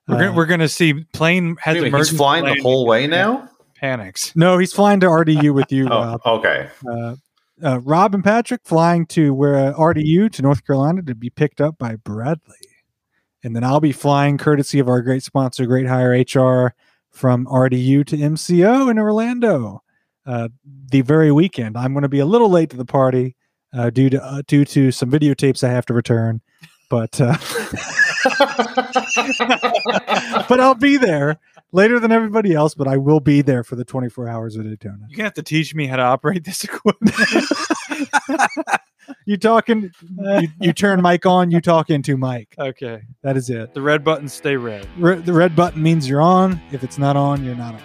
we're Uh, gonna, we're going to see plane has Wait a he's emergency flying the whole way now. Panics. no, he's flying to RDU with you, Oh, Rob. okay. Uh, uh, Rob and Patrick flying to where uh, RDU to North Carolina to be picked up by Bradley, and then I'll be flying courtesy of our great sponsor, Great Hire HR, from RDU to MCO in Orlando. Uh, the very weekend, I'm going to be a little late to the party uh, due to uh, due to some videotapes I have to return, but uh, but I'll be there later than everybody else. But I will be there for the 24 hours of Daytona. You're to have to teach me how to operate this equipment. You talking? You, you turn mic on. You talk into mic. okay. That is it. The red buttons stay red. Re- the red button means you're on. If it's not on, you're not on.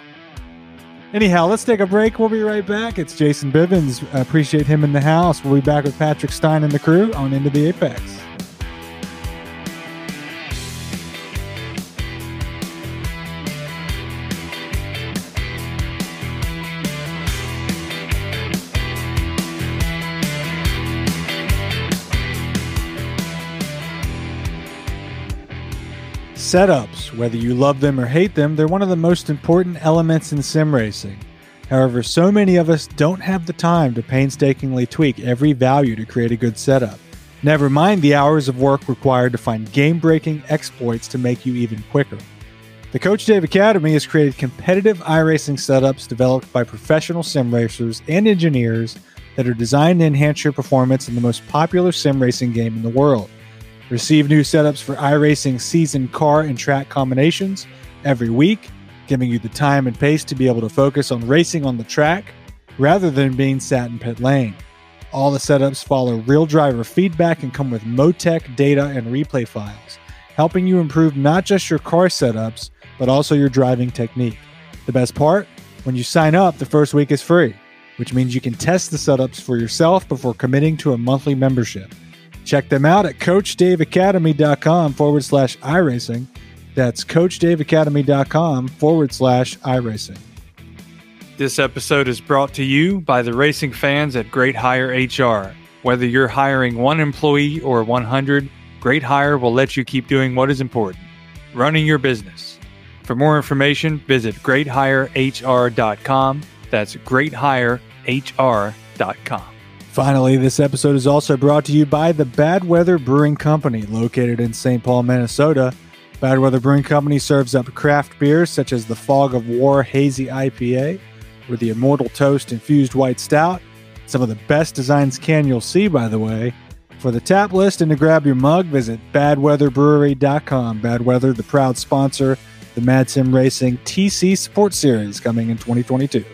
Anyhow, let's take a break. We'll be right back. It's Jason Bivens. I appreciate him in the house. We'll be back with Patrick Stein and the crew on Into the Apex. Setups, whether you love them or hate them, they're one of the most important elements in sim racing. However, so many of us don't have the time to painstakingly tweak every value to create a good setup. Never mind the hours of work required to find game breaking exploits to make you even quicker. The Coach Dave Academy has created competitive iRacing setups developed by professional sim racers and engineers that are designed to enhance your performance in the most popular sim racing game in the world. Receive new setups for iRacing season car and track combinations every week, giving you the time and pace to be able to focus on racing on the track rather than being sat in pit lane. All the setups follow real driver feedback and come with Motec data and replay files, helping you improve not just your car setups, but also your driving technique. The best part? When you sign up, the first week is free, which means you can test the setups for yourself before committing to a monthly membership. Check them out at CoachDaveAcademy.com forward slash iRacing. That's CoachDaveAcademy.com forward slash iRacing. This episode is brought to you by the racing fans at Great Hire HR. Whether you're hiring one employee or 100, Great Hire will let you keep doing what is important running your business. For more information, visit greathirehr.com. That's greathirehr.com. Finally, this episode is also brought to you by the Bad Weather Brewing Company, located in St. Paul, Minnesota. Bad Weather Brewing Company serves up craft beers such as the Fog of War Hazy IPA or the Immortal Toast Infused White Stout. Some of the best designs can you'll see, by the way. For the tap list and to grab your mug, visit badweatherbrewery.com. Bad Weather, the proud sponsor, the Mad Sim Racing TC Sports Series coming in 2022.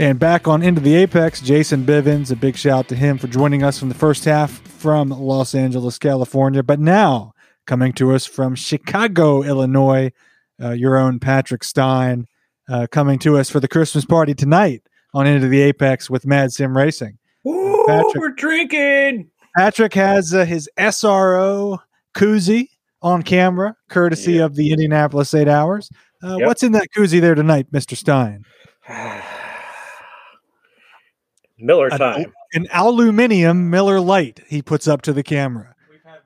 And back on Into the Apex, Jason Bivens, a big shout to him for joining us from the first half from Los Angeles, California. But now, coming to us from Chicago, Illinois, uh, your own Patrick Stein. uh, coming to us for the Christmas party tonight on Into the Apex with Mad Sim Racing. Ooh, Patrick. we're drinking. Patrick has uh, his SRO koozie on camera, courtesy Yeah. of the Indianapolis Eight Hours. Uh, Yep. What's in that koozie there tonight, Mister Stein? Miller An- time. An aluminium Miller Lite he puts up to the camera.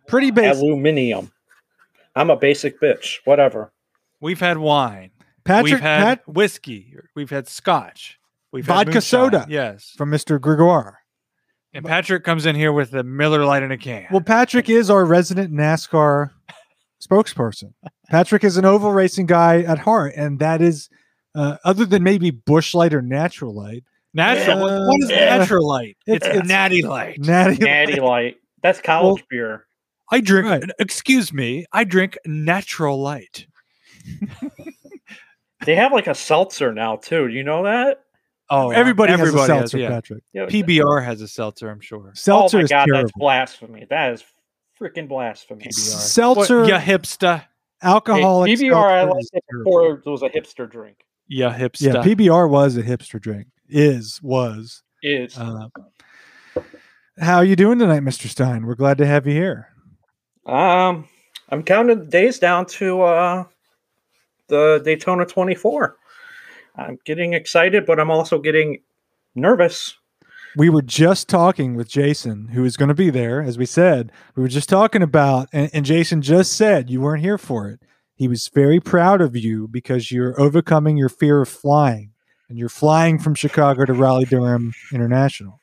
Pretty basic. Aluminium. I'm a basic bitch. Whatever. We've had wine. Patrick we've had Pat whiskey. We've had scotch. We've had Vodka moonshine. soda. Yes. from Mister Gregoire. And Patrick comes in here with a Miller Lite in a can. Well, Patrick is our resident NASCAR spokesperson. Patrick is an oval racing guy at heart, and that is, uh, other than maybe Busch Light or Natural Light, natural. what- Uh, what is yeah. natural light? It's- It's, it's- natty light. Natty, Natty Light. That's college beer. I drink. Right. Excuse me. I drink natural light. They have like a seltzer now too. Do you know that? Oh, Everybody, has a everybody seltzer, yeah. Patrick. Yeah, PBR has a seltzer. I'm sure. Seltzer oh my is god, terrible. that's blasphemy. That is freaking blasphemy. Seltzer, What, yeah, hipster. alcoholic. Hey, PBR, I seltzer liked is it before it was a hipster drink. Yeah, hipster. Yeah, PBR was a hipster drink. Is was. Is Uh, how are you doing tonight, Mister Stein? We're glad to have you here. um, I'm counting the days down to uh the Daytona 24. I'm getting excited, but I'm also getting nervous. we were just talking with Jason, who is going to be there, as we said. We were just talking about, and, and Jason just said you weren't here for it. He was very proud of you because you're overcoming your fear of flying, and you're flying from Chicago to Raleigh Durham International.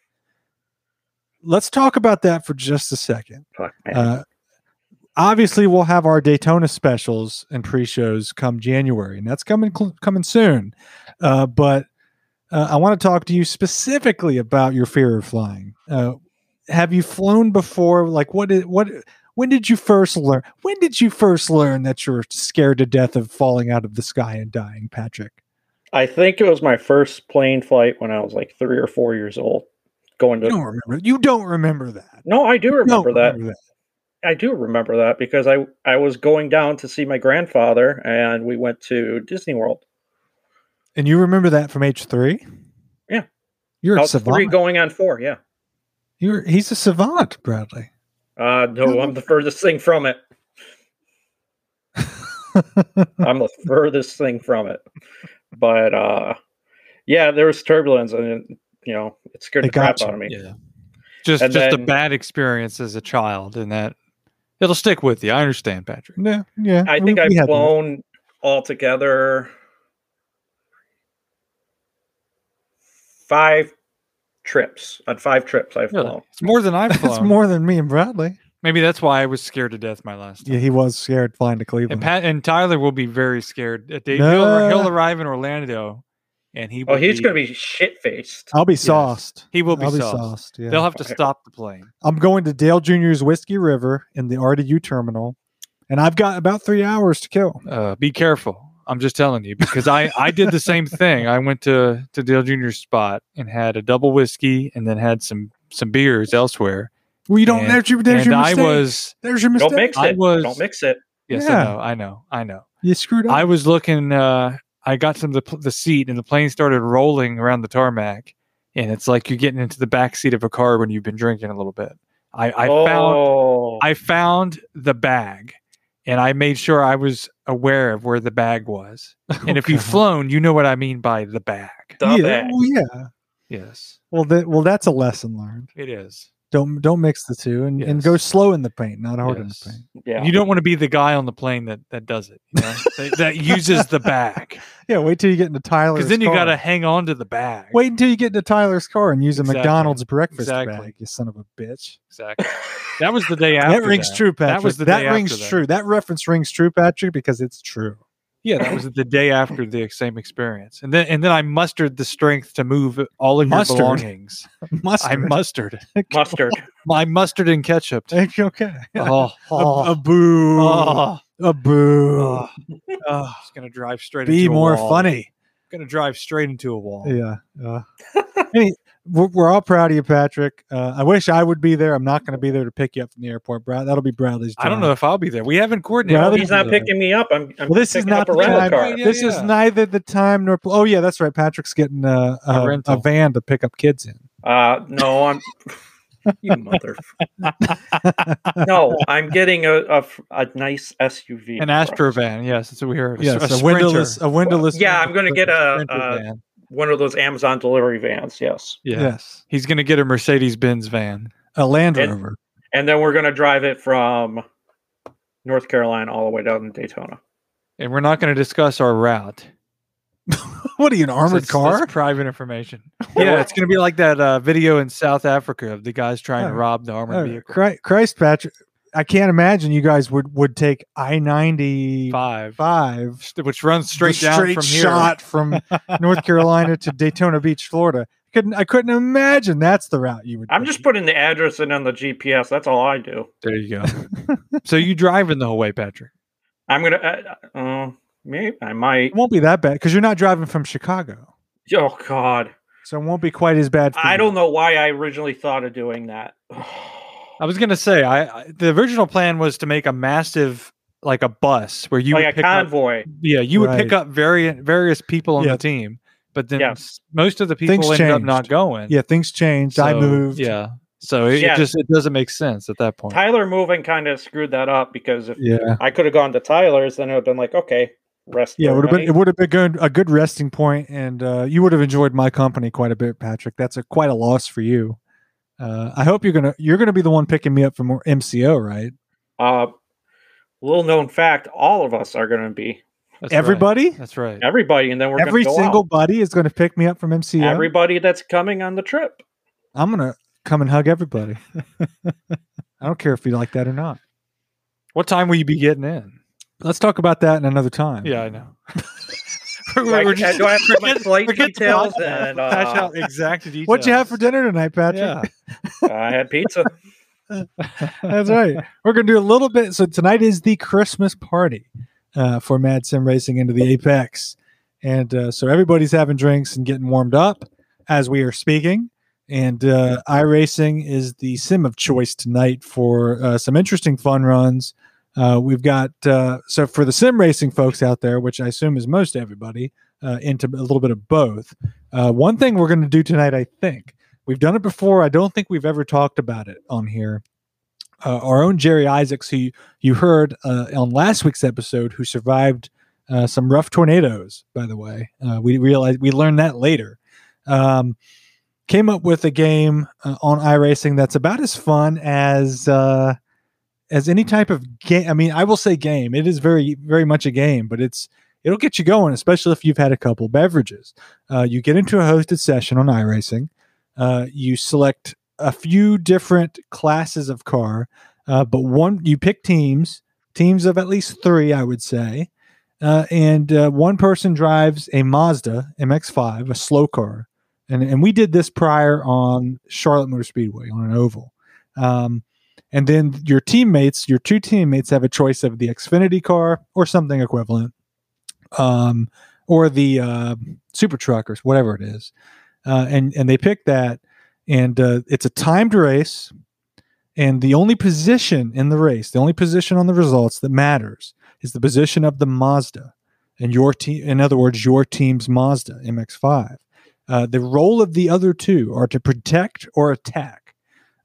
Let's talk about that for just a second. Uh, obviously, we'll have our Daytona specials and pre-shows come January, and that's coming cl- coming soon. Uh, but uh, I want to talk to you specifically about your fear of flying. Uh, have you flown before? Like, what? Did, what? When did you first learn? When did you first learn that you're scared to death of falling out of the sky and dying, Patrick? I think it was my first plane flight when I was like three or four years old. Going You to don't remember. You don't remember that. no, I do You don't remember that. I do remember that because I I was going down to see my grandfather and we went to Disney World. And you remember that from age three? Yeah. You're a was three going on four. Yeah. You're he's a savant, Bradley. Uh, no, I'm the furthest thing from it. I'm the furthest thing from it. But uh, yeah, there was turbulence and it, you know it scared It the crap you. out of me. Yeah. Just And just a bad experience as a child, and that it'll stick with you. I understand, Patrick. yeah, yeah. I think we I've had that. flown altogether five trips. On five trips, I've Really? flown. It's more than I've That's flown. more than me and Bradley. Maybe that's why I was scared to death my last time. Yeah, he was scared flying to And Cleveland. Pat and Tyler will be very scared. Uh, Dave, No. he'll, he'll arrive in Orlando, and he. Oh, will he's going to be shit faced. I'll be sauced. He will be I'll be sauced. sauced. Yeah. They'll have to stop the plane. I'm going to Dale Jr.'s Whiskey River in the RDU terminal, and I've got about three hours to kill. Uh, be careful. I'm just telling you because I I did the same thing. I went to to Dale Jr.'s spot and had a double whiskey and then had some some beers elsewhere. Well, you don't. And- there's your, there's and your I mistake. was there's your mistake. Don't mix I it. was- Don't mix it. yes, Yeah. I know, I know, I know. You screwed up. I was looking. Uh, I got to the the seat, and the plane started rolling around the tarmac, and it's like you're getting into the back seat of a car when you've been drinking a little bit. I, I found oh, I found the bag, and I made sure I was aware of where the bag was. And if you've flown, you know what I mean by the bag. the yeah, bag. well, yeah. Yes, Well, that well, that's a lesson learned. it is. Don't don't mix the two, and, and go slow in the paint, not hard Yes. in the paint. Yeah. You don't want to be the guy on the plane that that does it. You know? that, that uses the bag Yeah, wait till you get into Tyler's. because then you got to hang on to the bag. wait until you get into Tyler's car and use a Exactly. McDonald's breakfast Exactly. bag. You son of a bitch. exactly. That was the day after. that rings that. true, Patrick. That was the that day rings after that. true. That reference rings true, Patrick, because it's true. Yeah, that was the day after the same experience, and then and then I mustered the strength to move all of Mustard? your belongings. Mustard. I mustered. Mustard. My mustard and ketchup. okay. Oh, A, oh, a boo. oh, A boo. oh. Oh, it's gonna drive straight. Be into a more wall. funny. Gonna drive straight into a wall. Yeah. Uh, any, we're, we're all proud of you, Patrick. Uh, I wish I would be there. I'm not going to be there to pick you up from the airport, Brad. That'll be Bradley's. I don't know if I'll be there. We haven't coordinated. Bradley- He's not picking me up. I'm, I'm Well, this is picking not up the a rental time. car. Yeah, this is neither the time nor. Oh yeah, that's right. Patrick's getting uh, A a, a, van to pick up kids in. Uh, no, I'm. you mother. no, I'm getting a, a, a nice SUV. An Astro van. Yes, that's what we heard. Yes, a, Sprinter. windowless, a windowless. Yeah, I'm going to get a, Sprinter a van. One of those Amazon delivery vans. Yes, Yeah. Yes, He's going to get a Mercedes Benz van. a Land Rover. and then we're going to drive it from North Carolina all the way down to Daytona. And we're not going to discuss our route. what are you, an armored That's- car? that's private information. yeah, it's going to be like that uh, video in South Africa of the guys trying to Oh. rob the armored Oh, vehicle. Christ, Christ, Patrick! I can't imagine you guys would would take I ninety Five, five which runs straight the down straight from here. shot from North Carolina to Daytona Beach, Florida. Couldn't I couldn't imagine that's the route you would. I'm take. just putting the address in on the GPS. That's all I do. There you go. so you driving the whole way, Patrick? I'm gonna. Uh, uh, maybe I might. It won't be that bad because you're not driving from Chicago, Oh God, so it won't be quite as bad. For I you. don't know why I originally thought of doing that. I was going to say, I, I the original plan was to make a massive, like a bus where you like would a pick up, convoy. yeah, you would pick up various various people on Yeah. the team, but then Yeah. most of the people Things ended up not going. Yeah, things changed. I moved. Yeah. So it, Yeah. it just it doesn't make sense at that point. Tyler moving kind of screwed that up because if yeah, I could have gone to Tyler's, then it would have been like, okay, rest. yeah. It would have been it would have been good, a good resting point, and uh, you would have enjoyed my company quite a bit, Patrick. That's a quite a loss for you. Uh, I hope you're gonna you're gonna be the one picking me up from MCO, right? Uh, little known fact: all of us are going to be That's right. Everybody, That's right. everybody, and then we're every gonna go single out. buddy is going to pick me up from MCO. everybody that's coming on the trip. I'm gonna come and hug everybody. I don't care if you like that or not. What time will you be getting in? Let's talk about that in another time. Yeah, I know. Do I, do I have to put my flight forget details? podcast. And Hash uh, out exact details. What'd you have for dinner tonight, Patrick? Yeah. I had pizza. That's right. We're going to do a little bit. So tonight is the Christmas party uh, for Mad Sim Racing into the Apex. And uh, so everybody's having drinks and getting warmed up as we are speaking. And uh, iRacing is the sim of choice tonight for uh, some interesting fun runs. Uh, we've got, uh, so for the sim racing folks out there, which I assume is most everybody, uh, into a little bit of both. Uh, one thing we're going to do tonight, I think, we've done it before. I don't think we've ever talked about it on here uh, our own Jerry Isaacs, who you, heard uh, on last week's episode, who survived some rough tornadoes. By the way, we realized we learned that later. Um, came up with a game on iRacing that's about as fun as as any type of game. I mean, I will say game. It is very very much a game, but it's it'll get you going, especially if you've had a couple beverages. Uh, you get into a hosted session on iRacing. Uh, you select a few different classes of car, uh, but one you pick teams, teams of at least three, I would say, uh, and uh, one person drives a Mazda MX-5, a slow car, and and we did this prior on Charlotte Motor Speedway on an oval, um, and then your teammates, your two teammates, have a choice of the Xfinity car or something equivalent, um, or the uh, Super Truckers, whatever it is, uh, and and they pick that and uh, it's a timed race and the only position in the race the only position on the results that matters is the position of the mazda and your team in other words your team's mazda mx5 uh, the role of the other two are to protect or attack.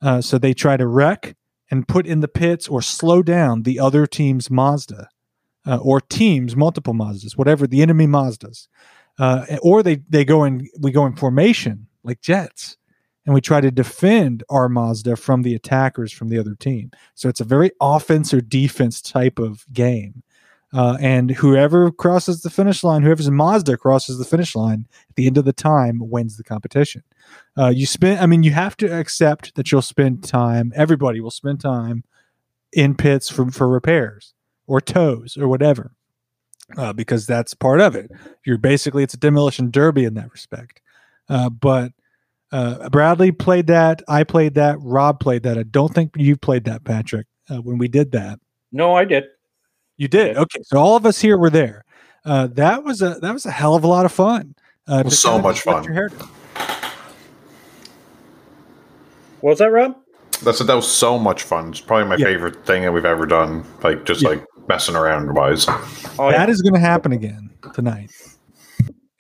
Uh, so they try to wreck and put in the pits or slow down the other team's mazda uh, or teams multiple mazdas whatever the enemy mazdas uh, or they they go in we go in formation like jets and we try to defend our Mazda from the attackers from the other team. So it's a very offense or defense type of game. Uh, and whoever crosses the finish line, whoever's Mazda crosses the finish line at the end of the time wins the competition. Uh, you spend, I mean, you have to accept that you'll spend time, everybody will spend time in pits for, for repairs or tows or whatever, uh, because that's part of it. You're basically, it's a demolition derby in that respect. Uh, but uh, Bradley played that. I played that. Rob played that. I don't think you played that, Patrick, uh, when we did that. No, I did. You did. Yeah. Okay, so all of us here were there. Uh, that was a that was a hell of a lot of fun. Uh, to so kinda much let fun. Your. What was that, Rob? That's that was so much fun. It's probably my Yeah. favorite thing that we've ever done. Like just Yeah. like messing around wise. Oh, That is going to happen again tonight,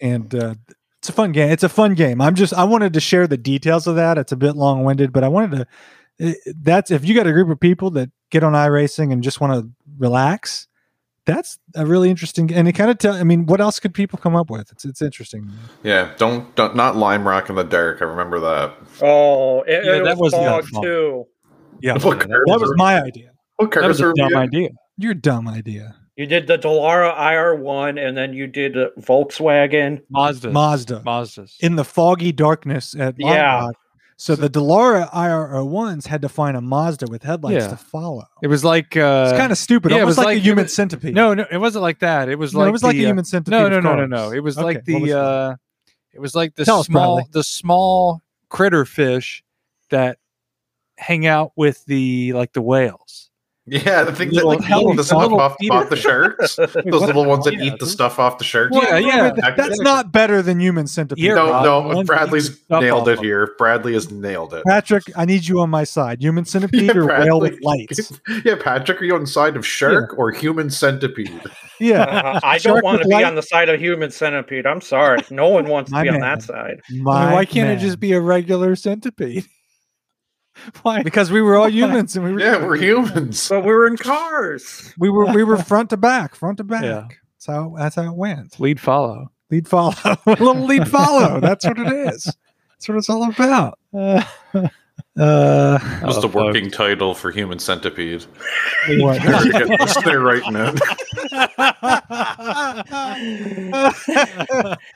and uh, it's a fun game. It's a fun game. I'm just I wanted to share the details of that. It's a bit long winded, but I wanted to. That's if you got a group of people that get on iRacing and just want to relax. That's a really interesting, and it kind of tell. I mean, what else could people come up with? It's it's interesting. Yeah, don't don't not lime rock in the dark. I remember that. Oh, it, Yeah, it that was was not fog fun. too. Yeah, What that cars was my idea. What That was cars a dumb in? idea. Your dumb idea. You did the Dallara IR1, and then you did Volkswagen. Mazda. Mazda Mazdas. in the foggy darkness at Lime Yeah. Rock. So the Dallara IRO ones had to find a Mazda with headlights Yeah. to follow. it was like uh, It's kind of stupid. yeah, it was like, like a human human- centipede. No, no, it wasn't like that. It was No, like it was like a uh, human centipede. No, no, no, no, no. It was Okay, like the was uh it was like the Tell small the small critter fish that hang out with the like the whales. Yeah, the thing that Little- like eat the stuff off, off the sharks. Those little ones that Yeah. eat the stuff off the sharks. Well, Yeah, yeah. But That's not better than human centipede. Yeah, no, Rob, no. the ones that eat Bradley's nailed it here. Bradley has nailed it. Patrick, I need you on my side. Human centipede Yeah, or whale with lights? Yeah, Patrick, are you on the side of shark or human centipede? Yeah. Uh, I don't want to be light? on the side of human centipede. I'm sorry. No one wants to My be on that side. My why can't man. it just be a regular centipede? why? Because we were all humans and we were Yeah, we're humans. But we were in cars. we were we were front to back, front to back. Yeah. That's how that's how it went. Lead follow. Lead follow. a little lead follow. That's what it is. That's what it's all about. Uh, uh, was Oh, the fuck. working title for human centipede. what? Let's stay writing it.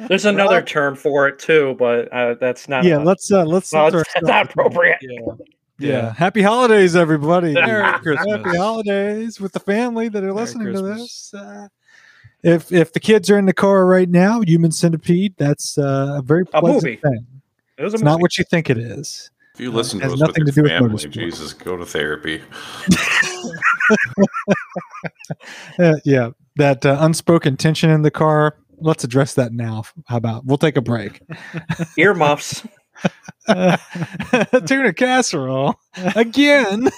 There's another term for it too, but uh, that's not. yeah, let's uh, let's. no, censor it's not appropriate. Yeah. Yeah. Happy holidays, everybody. Merry Christmas. Happy holidays with the family that are Merry listening to Christmas. this. Uh, if if the kids are in the car right now, Human Centipede, that's uh, a very A pleasant movie. thing. It was a It's not what you think it is. If you listen to Has us with nothing your to do with family, motorsport. Jesus, go to therapy. Uh, yeah, that uh, unspoken tension in the car. Let's address that now. How about we'll take a break? earmuffs. Tuna casserole again.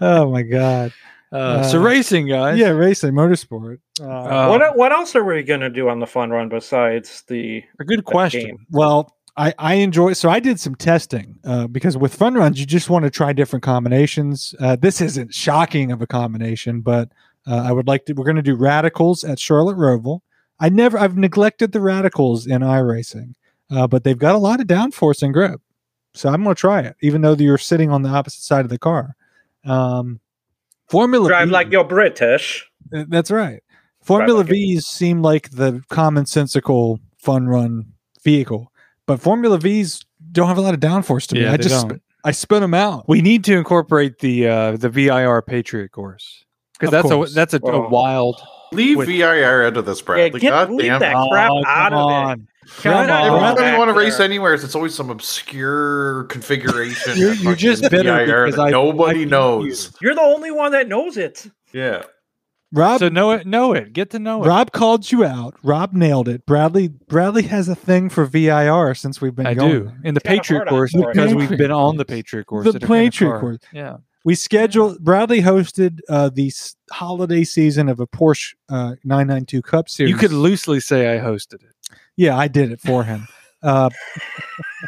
oh my god! Uh, so Uh, racing, guys. Yeah, racing, motorsport. Uh, Uh, what what else are we gonna do on the fun run besides the a good question. game? Well, I, I enjoy so I did some testing uh, because with fun runs you just want to try different combinations. Uh, this isn't shocking of a combination, but uh, I would like to. We're going to do radicals at Charlotte Roval. I never I've neglected the radicals in iRacing, uh, but they've got a lot of downforce and grip, so I'm going to try it, even though you're sitting on the opposite side of the car. Um, Formula drive V- like you're British? uh, That's right. Formula like it. V's seem like the commonsensical fun run vehicle, but Formula V's don't have a lot of downforce to me. Yeah, I just don't. I spin them out. We need to incorporate the uh, the VIR Patriot course because that's course. a that's a, a wild. Leave With- VIR out of this, Bradley. get- God leave damn that crap Oh, out of it. on. Come Come on. on. Every Back want to race anywhere, it's always some obscure configuration. You're- you're just fucking bitter VIR because I- nobody I knows. You're the only one that knows it. Yeah. Rob So know it, know it, get to know it. Rob called you out. Rob nailed it. Bradley Bradley has a thing for VIR since we've been I going. do in the Kinda Patriot course it because now. we've been on the Patriot course. The at a kind of Patriot course. Yeah. We scheduled. Bradley hosted uh, the holiday season of a Porsche uh, 992 Cup Series. You could loosely say I hosted it. Yeah, I did it for him. Uh,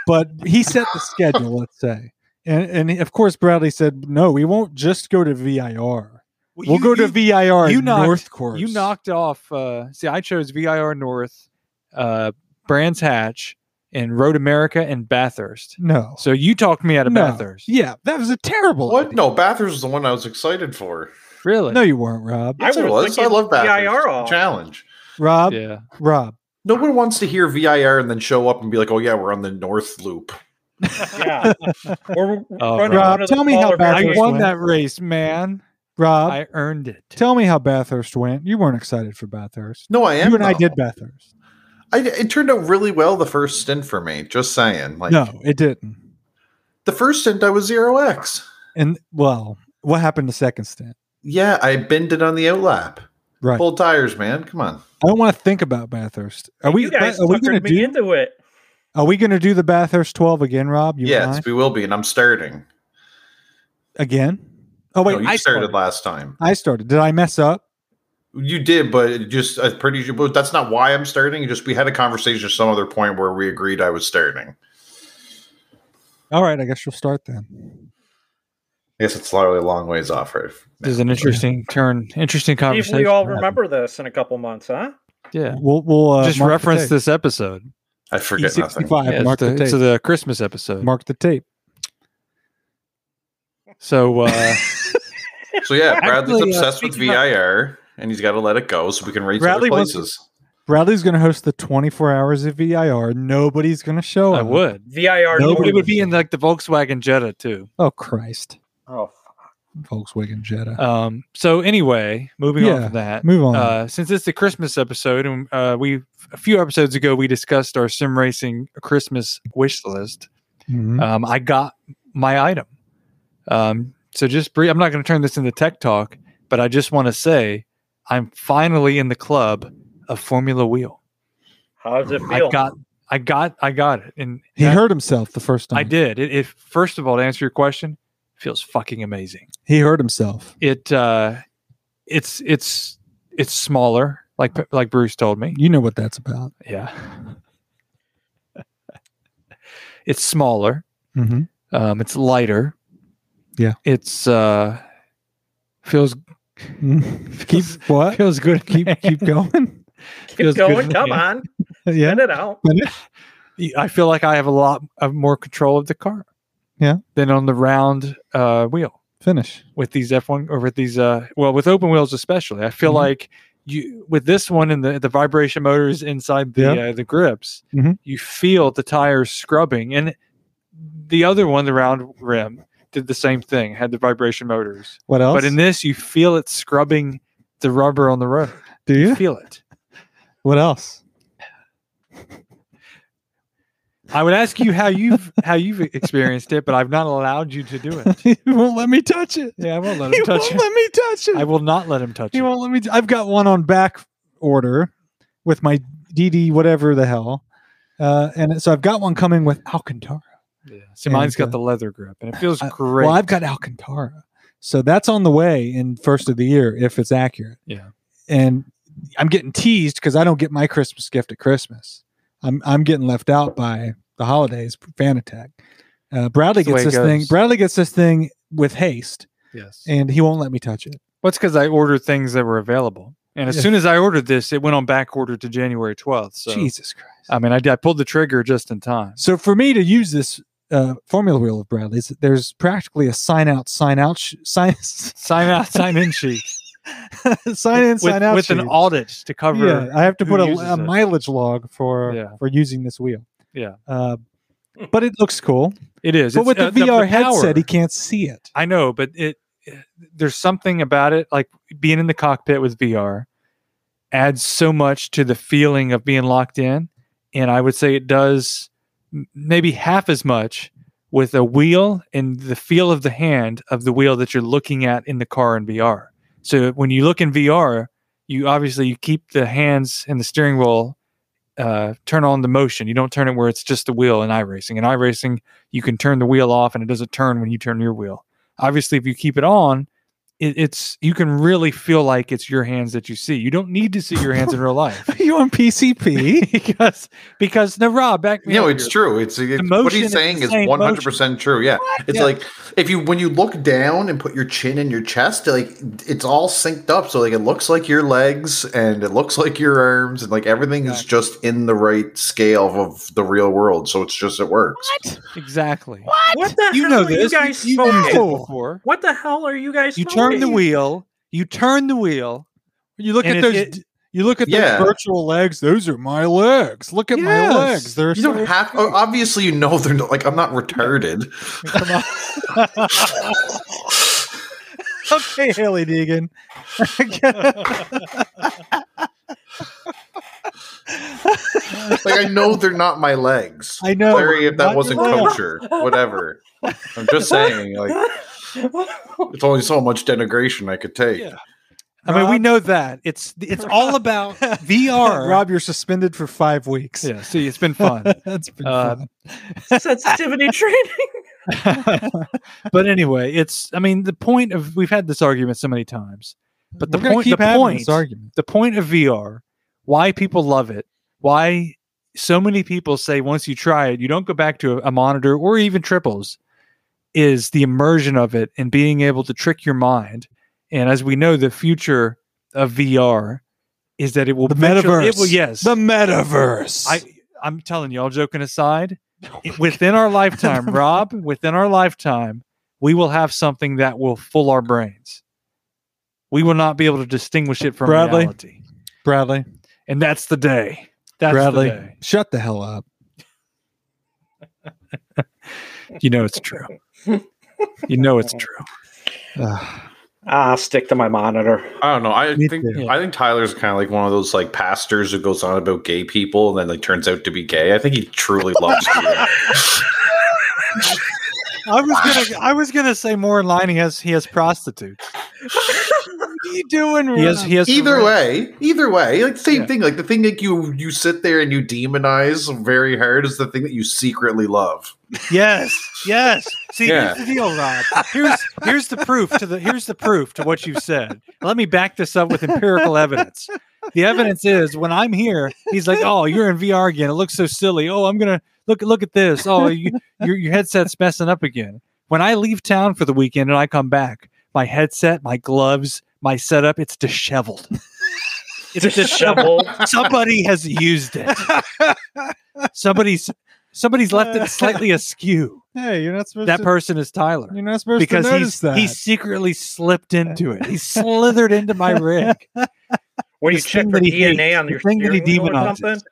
but he set the schedule, let's say. And, and of course, Bradley said, no, we won't just go to VIR. We'll you- go to you- VIR you knocked- North Course. You knocked off. Uh, see, I chose VIR North, uh, Brands Hatch, and Road America and Bathurst. No. So you talked me out of no. Bathurst. Yeah, that was a terrible What? idea. No, Bathurst was the one I was excited for. Really? No, you weren't, Rob. Yes, I I was was. I love Bathurst. VIR off. Challenge. Rob, Yeah. Rob. No one wants to hear VIR and then show up and be like, "Oh yeah, we're on the North Loop." Yeah. Or Oh, running Rob, one of the tell me how smaller bad I Bathurst won went. that race, man. Rob, I earned it. tell me how Bathurst went. You weren't excited for Bathurst. No, I am. You and I did Bathurst. I, it turned out really well the first stint for me. Just saying. Like no, it didn't. the first stint, I was zero X. And well, what happened the second stint? Yeah, I binned it on the outlap. Right. Pulled tires, man. Come on. I don't want to think about Bathurst. Are we? you guys are we going to suckered me do? into it? Are we going to do the Bathurst 12 again, Rob? You yes, we will be, and I'm starting. Again? Oh, wait. no, you I started, started. last time. I started. Did I mess up? You did, but just I'm pretty sure. But that's not why I'm starting. Just we had a conversation at some other point where we agreed I was starting. All right. I guess you'll start then. I guess it's slightly a long ways off, right? This is an interesting turn, interesting If conversation. we all remember this in a couple months, huh? yeah. We'll, we'll uh, Just reference this episode. I forget. E65. Yeah, mark it's, the, the it's tape. the Christmas episode. mark the tape. So uh, So yeah, Bradley's Actually, uh, obsessed with speaking of- VIR, and he's got to let it go so we can reach Bradley other wants- places. Bradley's going to host the 24 hours of VIR. Nobody's going to show I up. would. VIR. Nobody But would be in like the Volkswagen Jetta too. Oh, Christ. Oh, fuck. Volkswagen Jetta. Um, so anyway, moving on Yeah, from that. Move on. Uh, since it's the Christmas episode, and uh, we a few episodes ago we discussed our sim racing Christmas wish list. Mhm. Um, I got my item. Um, so just brief, I'm not going to turn this into tech talk, but I just want to say I'm finally in the club of Formula Wheel. how does it feel? I got, I got, I got it, and he that- hurt himself the first time. I did. It, it first of all to answer your question, feels fucking amazing. He hurt himself. It uh, it's it's it's smaller, like like Bruce told me. You know what that's about. Yeah. it's smaller. hmm Um, it's lighter. Yeah. It's uh feels keep what? feels good. Keep keep going. Keep feels going. in Come the on. yeah. Get it out. I feel like I have a lot of more control of the car. Yeah. Than on the round uh wheel Finish. with these F1 or with these uh well with open wheels especially. I feel Mhm. like you with this one and the the vibration motors inside the Yeah. uh, the grips, Mhm. you feel the tires scrubbing and the other one the round rim did the same thing, had the vibration motors. What else? But in this, you feel it scrubbing the rubber on the road. Do You you? feel it. What else? I would ask you how you've how you've experienced it, but I've not allowed you to do it. he won't let me touch it. Yeah, I won't let He him touch won't it. let me touch it. I will not let him touch he it. won't let me. T- I've got one on back order with my DD whatever the hell, uh, and so I've got one coming with Alcantara. Yeah. See, mine's And, got uh, the leather grip, and it feels I- great. Well, I've got Alcantara, so that's on the way in first of the year if it's accurate. Yeah. and I'm getting teased because I don't get my Christmas gift at Christmas. I'm I'm getting left out by the holidays. Fanatec. Uh, Bradley That's gets it this thing. Bradley gets this thing with haste, yes. and he won't let me touch it. Well, it's because I ordered things that were available, and as Yeah. soon as I ordered this, it went on back order to January twelfth. So Jesus Christ! I mean, I, I pulled the trigger just in time. So for me to use this uh, formula wheel of Bradley's, there's practically a sign out, sign out, sh- sign Sign out, sign in sheet sign in, with, sign out with an audit to cover. Yeah, I have to put a, a mileage log for Yeah. for using this wheel. Yeah. Uh, but it looks cool. It is. But It's, with the uh, VR power- headset, he can't see it. I know, but it there's something about it, like being in the cockpit with VR, adds so much to the feeling of being locked in, and I would say it does maybe half as much with a wheel and the feel of the hand of the wheel that you're looking at in the car in VR. So when you look in VR, you obviously you keep the hands and the steering wheel uh, turn on the motion. You don't turn it where it's just the wheel in iRacing. In iRacing, you can turn the wheel off and it doesn't turn when you turn your wheel. Obviously, if you keep it on, it, it's you can really feel like it's your hands that you see. You don't need to see your hands in real life Are you on PCP? because because no, Rob, back me You know, up it's here. true. It's, it's what he's saying is one hundred percent true. Yeah, it's Yeah. like if you when you look down and put your chin in your chest, like it's all synced up. So like it looks like your legs and it looks like your arms and like everything is just in the right scale of the real world. So it's just it works. exactly. What what the You hell know are this. you guys you, smoking? have used it before. What the hell are you guys You turn the wheel. You turn the wheel. you look And at those. it- you look at Yeah. those virtual legs. Those are my legs. Look at Yes. my legs. They're You so don't have. oh, Obviously, you know they're not, like I'm not retarded. okay, Hailie Deegan. Like I know they're not my legs. I know. Sorry if that wasn't kosher. Whatever. I'm just saying. Like it's only so much denigration I could take. Yeah. I mean, we know that it's it's all about VR. Rob, you're suspended for five weeks. yeah, see, it's been fun. That's been Uh, fun. Sensitivity training. but anyway, it's. I mean, the point of we've had this argument so many times, but the We're point, keep the point, this argument. the point of VR, why people love it, why so many people say once you try it, you don't go back to a, a monitor or even triples, is the immersion of it and being able to trick your mind. And as we know, the future of VR is that it will The eventually- It metaverse. will, yes. The metaverse. I I'm telling you, all joking aside, it- within our lifetime, Rob, within our lifetime, we will have something that will full our brains. We will not be able to distinguish it from Bradley? reality, Bradley. and that's the day. That's Bradley. the day. Shut the hell up. You know it's true. You know it's true. Ugh. Ah, stick to my monitor. I don't know. I Me think too. I think Tyler's kind of like one of those like pastors who goes on about gay people and then like turns out to be gay. I think he truly loves you. I was gonna I was gonna say more in line. He has he has prostitutes. what are you doing, He has he has either way, either way, like same Yeah. thing. Like the thing that you you sit there and you demonize very hard is the thing that you secretly love. Yes, yes. See, Yeah. here's the deal, Rob. Here's here's the proof to the here's the proof to what you've said. Let me back this up with empirical evidence. The evidence is when I'm here, he's like, "Oh, you're in VR again. It looks so silly. Oh, I'm gonna look look at this. Oh, you, your your headset's messing up again." When I leave town for the weekend and I come back, my headset, my gloves, my setup, it's disheveled. It's disheveled. Somebody has used it. Somebody's somebody's left it slightly askew. Hey, you're not supposed That to. person is Tyler you're not supposed because to notice he's that. he secretly slipped into it. He slithered into my rig. When you This check for DNA hates, on your thing that he steering demonizes.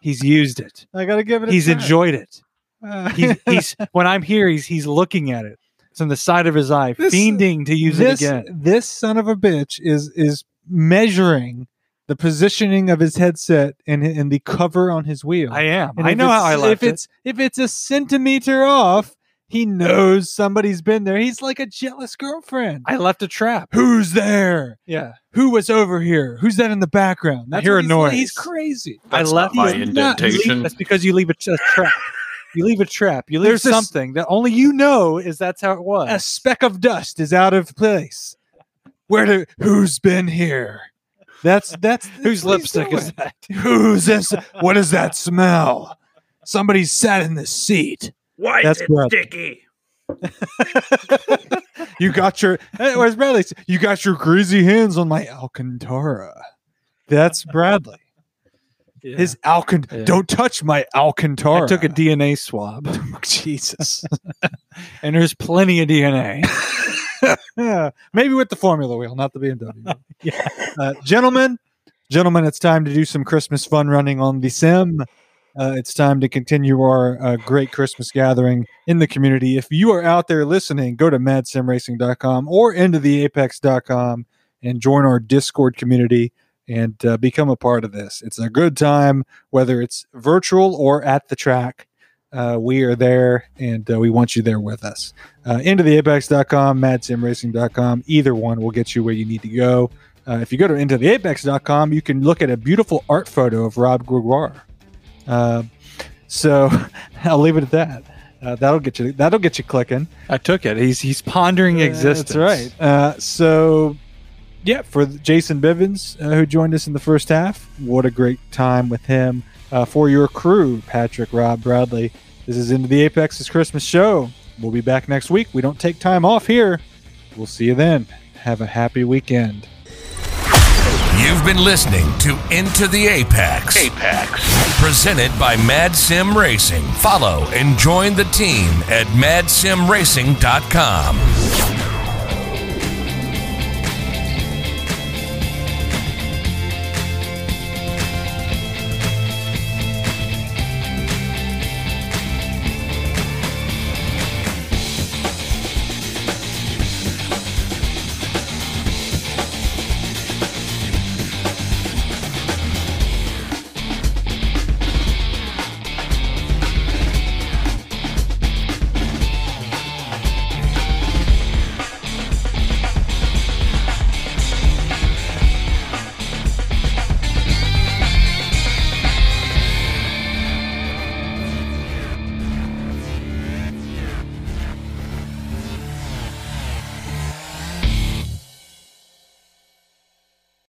He's used it. I gotta give it. He's try. enjoyed it. Uh, He's he's when I'm here, he's he's looking at it. It's on the side of his eye, This- fiending to use this, it again. This son of a bitch is is measuring the positioning of his headset and and the cover on his wheel. I am. And I if know how it's- I left if it. it's if it's a centimeter off, he knows somebody's been there. He's like a jealous girlfriend. I left a trap. Who's there? Yeah. Who was over here? Who's that in the background? I hear what a he's noise. like. He's crazy. That's I left not my indentation. That's because you leave a, a trap. You leave a trap. You leave There's this- something that only you know is that's how it was. A speck of dust is out of place. Where do? Who's been here? That's that's Whose what he's lipstick is that? Who's this? What is that smell? Somebody sat in the seat. Why That's is it Bradley. sticky? You got your. Where's Bradley? You got your greasy hands on my Alcantara. That's Bradley. His Alcant. Yeah. Don't touch my Alcantara. I took a DNA swab, Jesus. and there's plenty of DNA. Yeah, maybe with the Formula Wheel, not the BMW. uh, gentlemen, gentlemen, it's time to do some Christmas fun running on the sim. Uh, it's time to continue our uh, great Christmas gathering in the community. If you are out there listening, go to madsimracing.com or into the apex.com and join our Discord community and uh, become a part of this. It's a good time, whether it's virtual or at the track. Uh, we are there and uh, we want you there with us. Uh, into the apex.com madsimracing.com either one will get you where you need to go. Uh, if you go to into the apex.com you can look at a beautiful art photo of rob gregoire. Uh, so i'll leave it at that. Uh, that'll get you that'll get you clicking. I took it. He's he's pondering existence. that's right. Uh, so yeah for jason bivens uh, who joined us in the first half what a great time with him. Uh, for your crew patrick rob bradley this is into the apex's christmas show we'll be back next week we don't take time off here we'll see you then have a happy weekend You've been listening to Into the Apex. Apex. Presented by Mad Sim Racing. Follow and join the team at madsimracing.com.